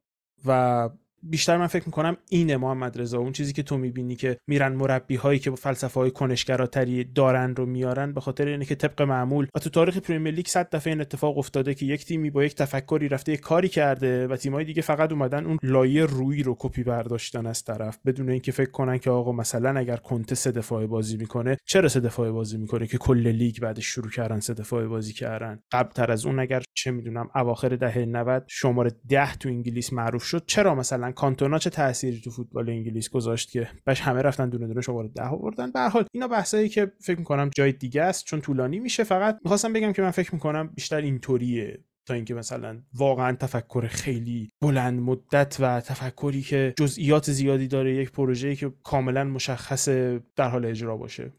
و بیشتر من فکر می‌کنم اینه محمد رضا اون چیزی که تو می‌بینی که میرن مربی هایی که با فلسفه های کنشگراتری دارن رو میارن به خاطر اینه که طبق معمول و تو تاریخ پریمیر لیگ 100 دفعه این اتفاق افتاده که یک تیمی با یک تفکری رفته یک کاری کرده و تیمای دیگه فقط اومدن اون لایه روی رو کپی برداشتن از طرف. بدون اینکه فکر کنن که آقا مثلا اگر کنته سه دفاعه بازی می‌کنه چرا سه دفاعه بازی می‌کنه که کل لیگ بعدش شروع کردن سه دفاعه بازی کردن؟ قبل تر از اون اگر چه می‌دونم اواخر دهه 90 شماره 10 تو انگلیس معروف شد چرا مثلا کانتونا چه تأثیری تو فوتبال انگلیس گذاشت که باش همه رفتن دونه دونه شماره 10 آوردن؟ به حال اینا بحثایی که فکر می‌کنم جای دیگه است چون طولانی میشه. فقط می‌خواستم بگم که من فکر می‌کنم بیشتر اینطوریه تا اینکه مثلا واقعا تفکر خیلی بلند مدت و تفکری که جزئیات زیادی داره یک پروژه‌ای که کاملا مشخص در حال اجرا باشه.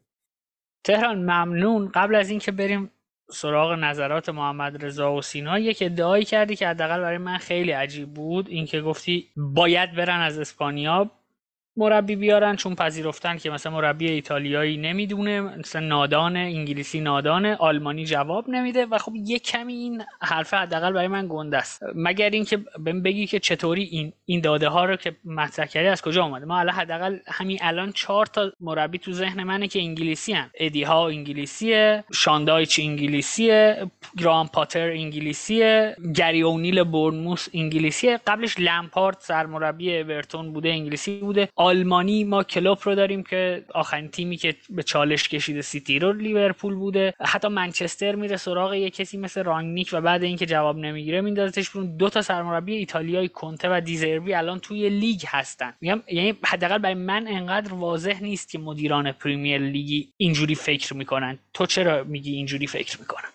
تهران ممنون. قبل از اینکه بریم سراغ نظرات محمد رضا و سینا. یک ادعایی کردی که حداقل برای من خیلی عجیب بود. اینکه گفتی باید برن از اسپانیا. مربی بیارن چون پذیرفتن که مثلا مربی ایتالیایی نمی‌دونه مثلا نادان انگلیسی نادانه آلمانی جواب نمیده و خب یه کمی این حرف حداقل برای من گنده است. مگر اینکه بهم بگی که چطوری این این داده ها رو که مطرح کردی از کجا اومده؟ ما الان حداقل همین الان چهار تا مربی تو ذهن منه که انگلیسی هن. ادی ها انگلیسیه شاندایچ انگلیسیه گراهام پاتر انگلیسیه گری اونیل بورنموث انگلیسیه. قبلش لمپارد سرمربی اورتون بوده انگلیسی بوده. آلمانی ما کلوپ رو داریم که آخرین تیمی که به چالش کشیده سیتی رو لیورپول بوده. حتی منچستر میره سراغ یه کسی مثل رانگنیک و بعد اینکه جواب نمی‌گیره میندازتش برون دو تا سرمربی ایتالیایی کنته و دیزربی الان توی لیگ هستن. میگم یعنی حداقل برای من انقدر واضح نیست که مدیران پریمیر لیگی اینجوری فکر می‌کنن. تو چرا میگی اینجوری فکر می‌کنن؟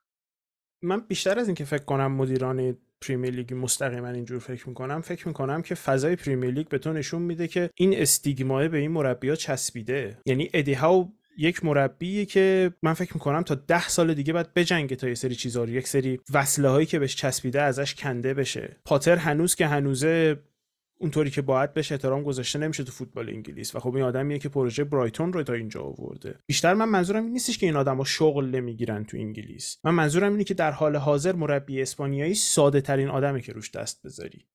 من بیشتر از اینکه فکر کنم مدیران پریمیر لیگ مستقیما اینجور فکر می‌کنم. فکر می‌کنم که فضای پریمیر لیگ به تو نشون میده که این استیگماه به این مربیا چسبیده. یعنی ادی هاو یک مربی که من فکر می‌کنم تا ده سال دیگه باید بجنگه تا یه سری چیزا رو. یک سری وصله هایی که بهش چسبیده ازش کنده بشه. پاتر هنوز که هنوزه اونطوری که باید بهش احترام گذاشته نمیشه تو فوتبال انگلیس. و خب این آدمیه که پروژه برایتون رو تا اینجا آورده. بیشتر من منظورم این نیستش که این آدما شغل نمی‌گیرن تو انگلیس. من منظورم اینه که در حال حاضر مربی اسپانیایی ساده ترین آدمه که روش دست بذاری.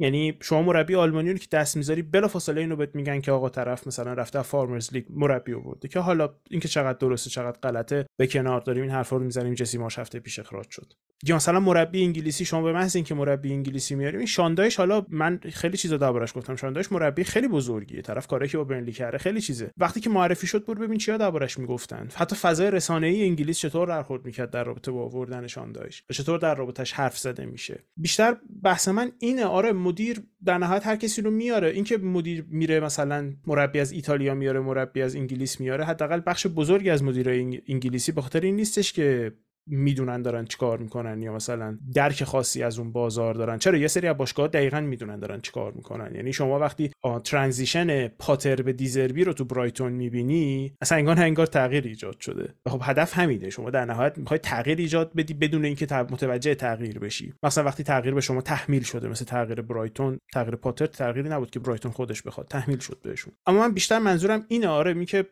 یعنی شما مربی آلمانی رو که دست می‌ذاری بلافاصله اینو بهت میگن که آقا طرف مثلا رفته فارمرز لیگ مربی آورده. که حالا اینکه چقدر درسته چقدر غلطه به کنار داریم این حرفا رو می‌زنیم جسی ماش هفته پیش اخراج شد. یا مثلا مربی انگلیسی شما به محض اینکه مربی انگلیسی میاریم این شاندایش حالا من خیلی چیزا دربارش گفتم. شاندایش مربی خیلی بزرگیه طرف کاری که با برنلی کرده خیلی چیزه. وقتی که معرفی شد برو ببین چیا دربارش می‌گفتن. حتی فضای رسانه‌ای انگلیس چطور برخورد می‌کرد در رابطه با آوردن شاندایش و چطور در رابطش حرف زده میشه. بیشتر بحث من اینه آره مدیر در نهایت هر کسی رو میاره. اینکه مدیر میره مثلا مربی از ایتالیا میاره مربی از انگلیس میاره حداقل بخش بزرگی از مدیرای انگلیسی به این نیستش که می‌دونن دارن چیکار می‌کنن یا مثلا درک خاصی از اون بازار دارن. چرا؟ یه سری از باشگاه دقیقا می‌دونن دارن چیکار می‌کنن. یعنی شما وقتی ترانزیشن پاتر به دیزربی رو تو برایتون می‌بینی اصلا انگار انگار تغییر ایجاد شده. خب هدف همینه. شما در نهایت می‌خوای تغییر ایجاد بدی بدون اینکه متوجه تغییر بشی. مثلا وقتی تغییر به شما تحمیل شده مثل تغییر برایتون تغییر پاتر تغییری نبود که برایتون خودش بخواد تحمیل شد بهشون. اما من بیشتر منظورم اینه آره می که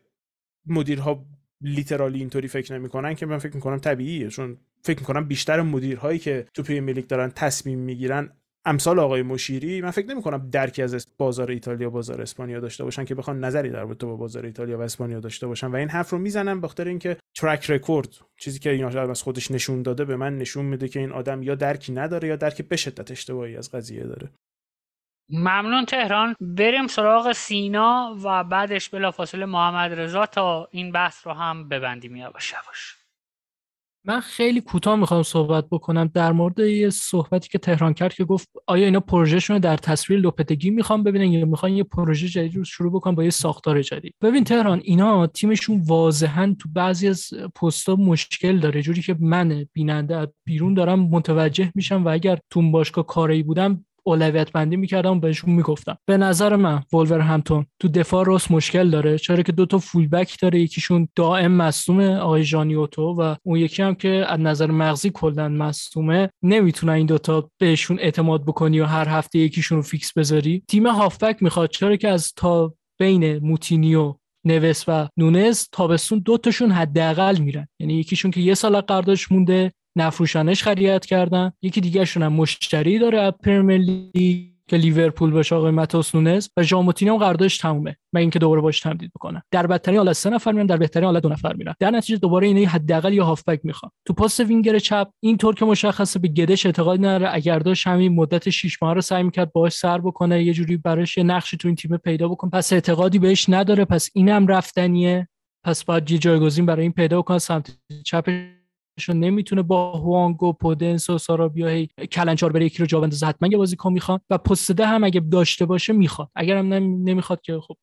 مدیرها literally اینطوری فکر نمی‌کنن که من فکر می‌کنم طبیعیه. چون فکر می‌کنم بیشتر مدیرهایی که تو پریمیر لیگ دارن تصمیم می‌گیرن امثال آقای مشیری من فکر نمی کنم درکی از بازار ایتالیا بازار اسپانیا داشته باشن که بخوان نظری در رابطه با بازار ایتالیا و اسپانیا داشته باشن. و این حرف رو می‌زنن به خاطر اینکه track record چیزی که این آدم از خودش نشون داده به من نشون میده که این آدم یا درکی نداره یا درکی به شدت اشتباهی از قضیه داره. ممنون تهران. بریم سراغ سینا و بعدش بلافاصله محمد رضا تا این بحث رو هم ببندیم. یواش یواش. من خیلی کوتاه می‌خوام صحبت بکنم در مورد یه صحبتی که تهران کرد که گفت آیا اینا پروژهشون رو در تصویر لوپتگی می‌خوام ببینن یا می‌خوان یه پروژه جدید رو شروع بکنن با یه ساختار جدید؟ ببین تهران اینا تیمشون واضحا تو بعضی از پستا مشکل داره. جوری که من بیننده بیرون دارم متوجه میشم و اگر تو باشگاه کاری بودم اولویت بندی می‌کردم بهشون می‌گفتم. به نظر من ولورهمپتون تو دفاع راست مشکل داره چرا که دو تا full back داره یکیشون دائم مصدومه آقای جانی اوتو و اون یکی هم که از نظر مغزی کلا مصدومه. نمی‌تونه این دوتا بهشون اعتماد بکنی و هر هفته یکیشون رو فیکس بذاری. تیم هافبک می‌خواد چرا که از تا بین موتینیو نوس و نونز تابستون دوتاشون حداقل میرن. یعنی یکیشون که یه سال قراردادش مونده نفروشنش خرید کردن. یکی دیگهشون هم مشتری داره از پریمیر لیگ که لیورپول باشه آقای ماتئوس نونز و ژائو موتینیو هم قراردادش تمومه. من اینکه دوباره باش تمدید بکنن در بدترین حالت سه نفر میرن در بهترین حالت دو نفر میرن. در نتیجه دوباره اینا حداقل یا هافبک می‌خوان تو پست وینگر چپ این طور که مشخصه به گدش اعتقاد نداره. اگر داشت همین مدت 6 ماه رو سعی می‌کرد باهاش سر بکنه یه جوری براش یه نقشی تو این تیم پیدا بکنه. پس اعتقادی بهش نداره. پس اینم رفتنیه. پس باید یه جایگزین برای این پیدا بکنه سمت چپ نمی‌تونه با هوانگ و پودنس و سارابیا هی کلنچار بره یکی رو جا بندازه حتما یه بازیکن می‌خواد و پست هم اگه داشته باشه می‌خواد. اگر هم نمی‌خواد که خب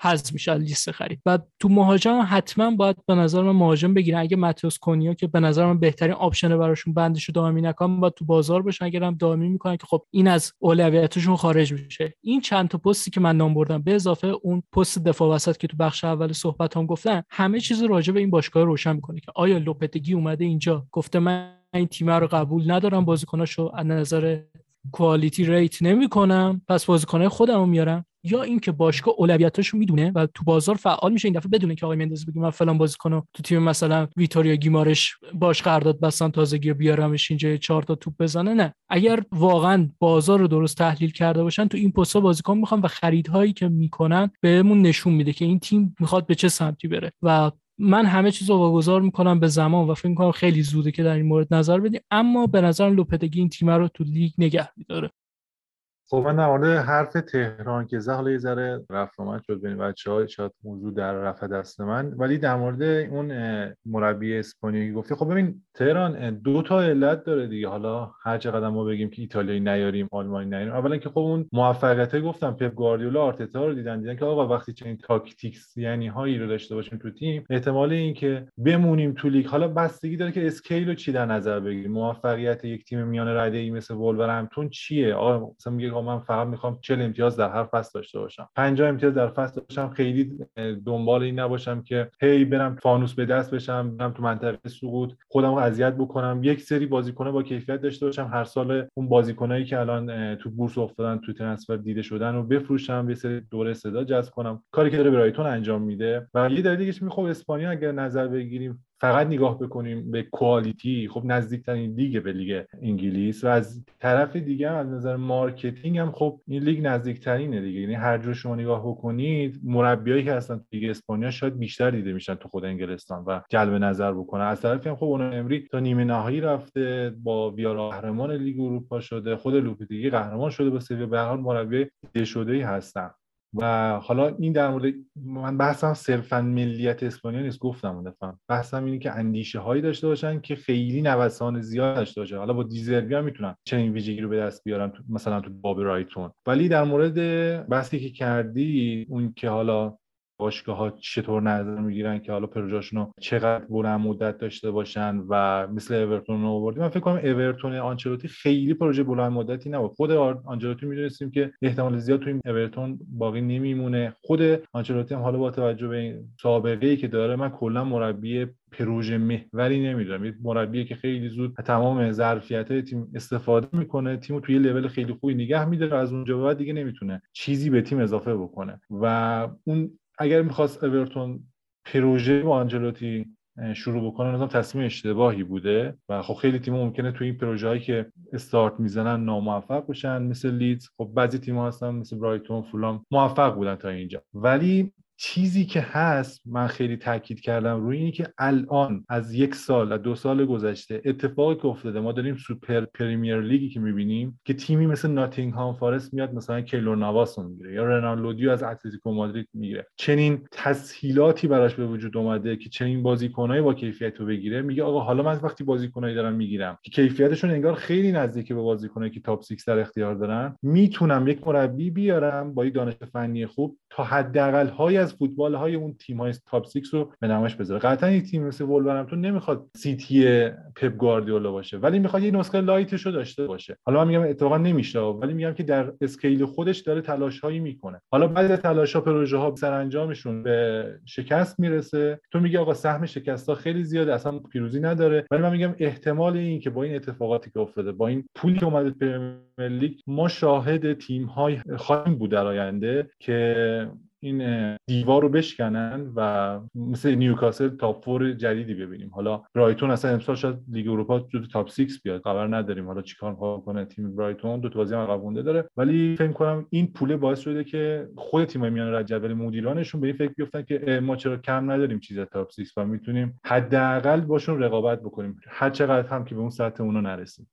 حذف میشه لیست خرید. و تو مهاجم حتما باید به نظر من مهاجم بگیرن اگه ماتئوس کونیا که به نظر من بهترین option براشون بندشو دائمی نکنن باید تو بازار باشن اگر هم دائمی می‌کنن که خب این از اولویتشون خارج میشه. این چند تا پستی که من نام بردم به اضافه اون پست دفاع وسط که تو بخش اول صحبت هم گفتن همه چیز راجع به این باشگاه روشن می‌کنه که آیا لوپتگی اومده اینجا؟ گفته من این تیم رو قبول ندارم بازیکناشو از نظر quality rate نمی‌کنم. پس بازیکنای خودمو میارم. یا اینکه باشگاه اولویتاشو می‌دونه و تو بازار فعال میشه این دفعه بدونه که آقای مندز بگه من فلان بازیکنو تو تیم مثلا ویتوریا گیمارش باش قرارداد بستن تازگی بیارمش اینجا چهار تا توپ بزنه. نه. اگر واقعا بازار رو درست تحلیل کرده باشن تو این پستا بازیکن می‌خوان و خریدهایی که می‌کنن بهمون نشون میده که این تیم می‌خواد به چه سمتی بره. و من همه چیز رو واگذار می‌کنم به زمان و فکر می‌کنم خیلی زوده که در این مورد نظر بدیم اما به نظرم لوپتگی این تیم رو تو لیگ نگه میداره. خب من در مورد حرف تهران که حالا یه ذره رفت آمد شد بین بچه شاید موضوع در رفت دست من. ولی در مورد اون مربی اسپانیایی گفتی خب ببین تهران دو تا علت داره دیگه. حالا هر چقدر ما بگیم که ایتالیایی نیاریم آلمانی نیاریم. اولا که خب اون موفقیت گفتم پپ گواردیولا آرتتا رو دیدن دیدن که آقا وقتی چنین تاکتیسین هایی رو داشته باشیم تو تیم احتمال اینکه بمونیم تو لیگ. حالا بستگی داره که scale رو چی در نظر بگیریم؟ موفقیت یک تیم میانه رده ای مثل ولورهمپتون چیه؟ آقا مثلا ها من فقط می‌خوام 40 امتیاز در هر فصل داشته باشم. 50 امتیاز در فصل داشتم. خیلی دنبال این نباشم که هی برم فانوس به دست بشم برم تو منطقه سقوط خودم رو اذیت بکنم. یک سری بازیکن با کیفیت داشته باشم. هر سال اون بازیکنایی که الان تو بورس افتادن تو transfer دیده شدن رو بفروشم یه سری دوره صدا جذب کنم. کاری که داره برایتون انجام میده. و یه دلیل دیگه اسپانیا اگر نظر بگیریم فقط نگاه بکنیم به quality خب نزدیکترین لیگ به لیگ انگلیس و از طرف دیگه از نظر marketing هم خب این لیگ نزدیکترینه دیگه. یعنی هر جور شما نگاه بکنید مربیایی که هستن لیگ اسپانیا شاید بیشتر دیده میشن تو خود انگلستان و جلب نظر بکنه از طرفی هم خب اونای امری تا نیمه نهایی رفته با ویارئال قهرمان لیگ اروپا شده خود لوپتگی قهرمان شده با سویا به هر مربی شده ای هستن. و حالا این در مورد من بحثم صرفا ملیت اسپانیا نیست گفتم اون دفعه. بحثم اینه که اندیشه هایی داشته باشن که خیلی نوسان زیاد داشته باشه حالا با دیزربی هم می‌تونن چنین ویژگی رو به دست بیارن مثلا تو باب رایتون. ولی در مورد بحثی که کردی اون که حالا باشگاه ها چطور نظر می‌گیرن که حالا پروژهشون رو چقدر بلند مدت داشته باشن و مثل اورتون رو آوردیم؟ من فکر کنم اورتون آنچلوتی خیلی پروژه بلند مدتی نبود. خود آنچلوتی می‌دونستیم که احتمال زیاد تو این اورتون باقی نمیمونه. خود آنچلوتی هم حالا با توجه به این سابقه ای که داره من کلا مربی پروژه محوری نمی‌دونم. یه مربی که خیلی زود تمام ظرفیت تیم استفاده می‌کنه. تیم توی لول خیلی خوبی نگه میداره از اونجا بعد دیگه نمی‌تونه چیزی به تیم اضافه بکنه. و اون اگر می‌خواست اورتون پروژه با آنجلوتی شروع بکنه نظام تصمیم اشتباهی بوده و خب خیلی تیم ممکنه توی این پروژه هایی که استارت می‌زنن ناموفق بشن مثل لیدز. خب بعضی تیم هستن مثل برایتون فولام موفق بودن تا اینجا. ولی چیزی که هست من خیلی تاکید کردم روی اینه که الان از یک سال از دو سال گذشته اتفاقی که افتاده ما داریم سوپر پریمیر لیگی که می‌بینیم که تیمی مثل ناتینگهام فارست میاد مثلا کیلور ناواس رو می‌گیره یا رنان لودی رو از اتلتیکو مادرید می‌گیره. چنین تسهیلاتی براش به وجود اومده که چنین بازیکنایی با کیفیت رو بگیره میگه آقا حالا من وقتی بازیکنایی دارم می‌گیرم که کیفیتشون انگار خیلی نزدیک به بازیکنایی که top 6 در اختیار دارن می‌تونم یک مربی بیارم با این دانش فنی خوب تا حداقل های از فوتبال های اون تیم های top 6 رو به نمایش بذاره. قطعا این تیم مثل ولورهمپتون نمی‌خواد سیتی پپ گواردیولا باشه ولی می‌خواد یه نسخه lite ش داشته باشه. حالا من میگم اتفاقا نمیشه ولی میگم که در scale خودش داره تلاش هایی می‌کنه. حالا بعد تلاش ها پروژه ها سرانجامشون به شکست می‌رسه. تو میگی آقا سهم شکست ها خیلی زیاده اصلا پیروزی نداره. ولی من میگم احتمال این که با این اتفاقاتی که افتاده با این پولی که اومده پریمیر لیگ ما شاهد تیم های خواهیم بود در آینده که این دیوار رو بشکنن و مثل نیوکاسل top four جدیدی ببینیم. حالا برایتون اصلا امسال شاید لیگ اروپا تو top 6 بیاد. خبر نداریم حالا چیکار کنه تیم برایتون دو تا بازی عقب داره. ولی فکر کنم این پول باعث شده که خود تیم میان رده جدول مدیرانشون به این فکر بیفتن که ما چرا کم نداریم چیز top 6 و می‌تونیم حداقل باشون رقابت بکنیم. هر چقدر هم که به اون سطح اونا نرسیم.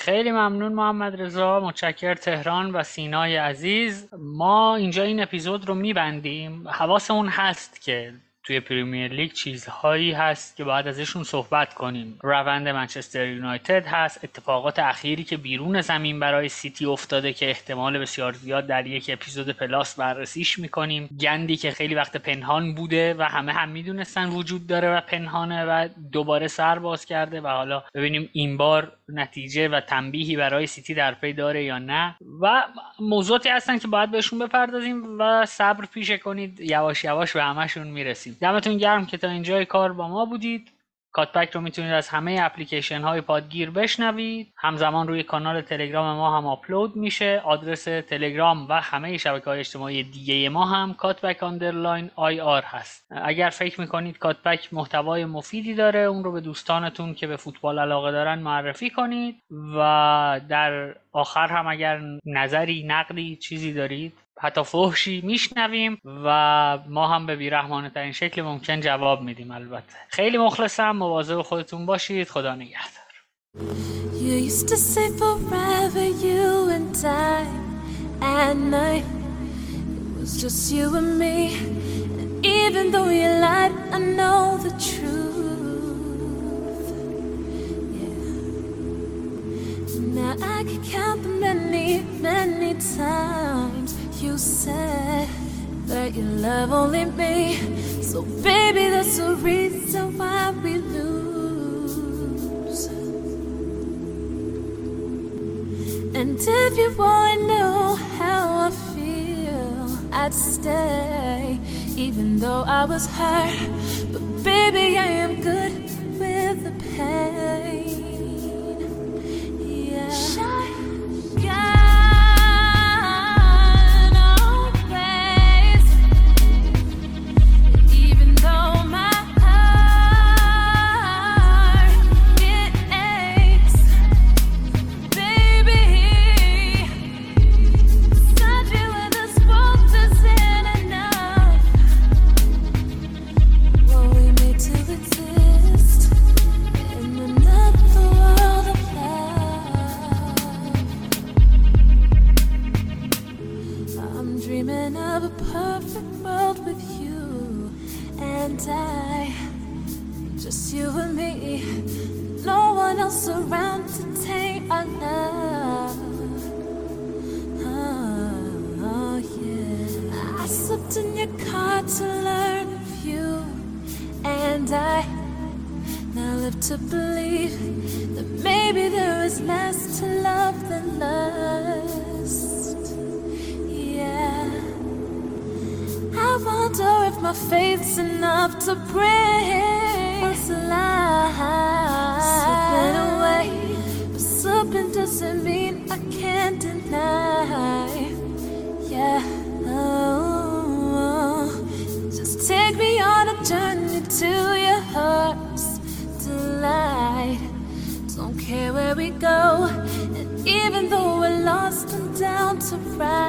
خیلی ممنون محمد رضا متشکر تهران و سینای عزیز. ما اینجا این اپیزود رو میبندیم. حواسمون هست که توی پریمیر لیگ چیزهایی هست که باید ازشون صحبت کنیم. روند منچستر یونایتد هست اتفاقات اخیری که بیرون زمین برای سیتی افتاده که احتمال بسیار زیاد در یک اپیزود plus بررسیش می‌کنیم. گندی که خیلی وقت پنهان بوده و همه هم می‌دونستن وجود داره و پنهانه و دوباره سر باز کرده و حالا ببینیم این بار نتیجه و تنبیهی برای سیتی در پی داره یا نه. و موضوعاتی هستن که باید بهشون بپردازیم و صبر پیشه کنید. یواش یواش به همشون می‌رسیم. دمتون گرم که تا اینجای کار با ما بودید. کات‌بک رو می‌تونید از همه اپلیکیشن های پادگیر بشنوید. همزمان روی کانال تلگرام ما هم آپلود میشه. آدرس تلگرام و همه شبکه های اجتماعی دیگه ما هم کات‌بک underline IR هست. اگر فکر می‌کنید کات‌بک محتوای مفیدی داره اون رو به دوستانتون که به فوتبال علاقه دارن معرفی کنید. و در آخر هم اگر نظری نقدی چیزی دارید حتی فحشی میشنویم و ما هم به بیرحمانه ترین شکل ممکن جواب میدیم البته. خیلی مخلصم مواظب خودتون باشید. خدا نگهدار. Now I can count the many, many times You said that you love only me. So, baby, that's the reason why we lose. And if you wanna know how I feel, I'd stay, even though I was hurt. But baby, I am good with the pain. Yeah. Just you and me. No one else around to take our love. Oh, yeah. I slept in your car to learn of you and I. Now live to believe that maybe there is less to love than lust. Yeah. I wonder if my faith's enough to bring us alive. Slipping away, but slipping doesn't mean I can't deny. Yeah. Oh, just take me on a journey to your heart's delight. Don't care where we go, and even though we're lost and down to ride.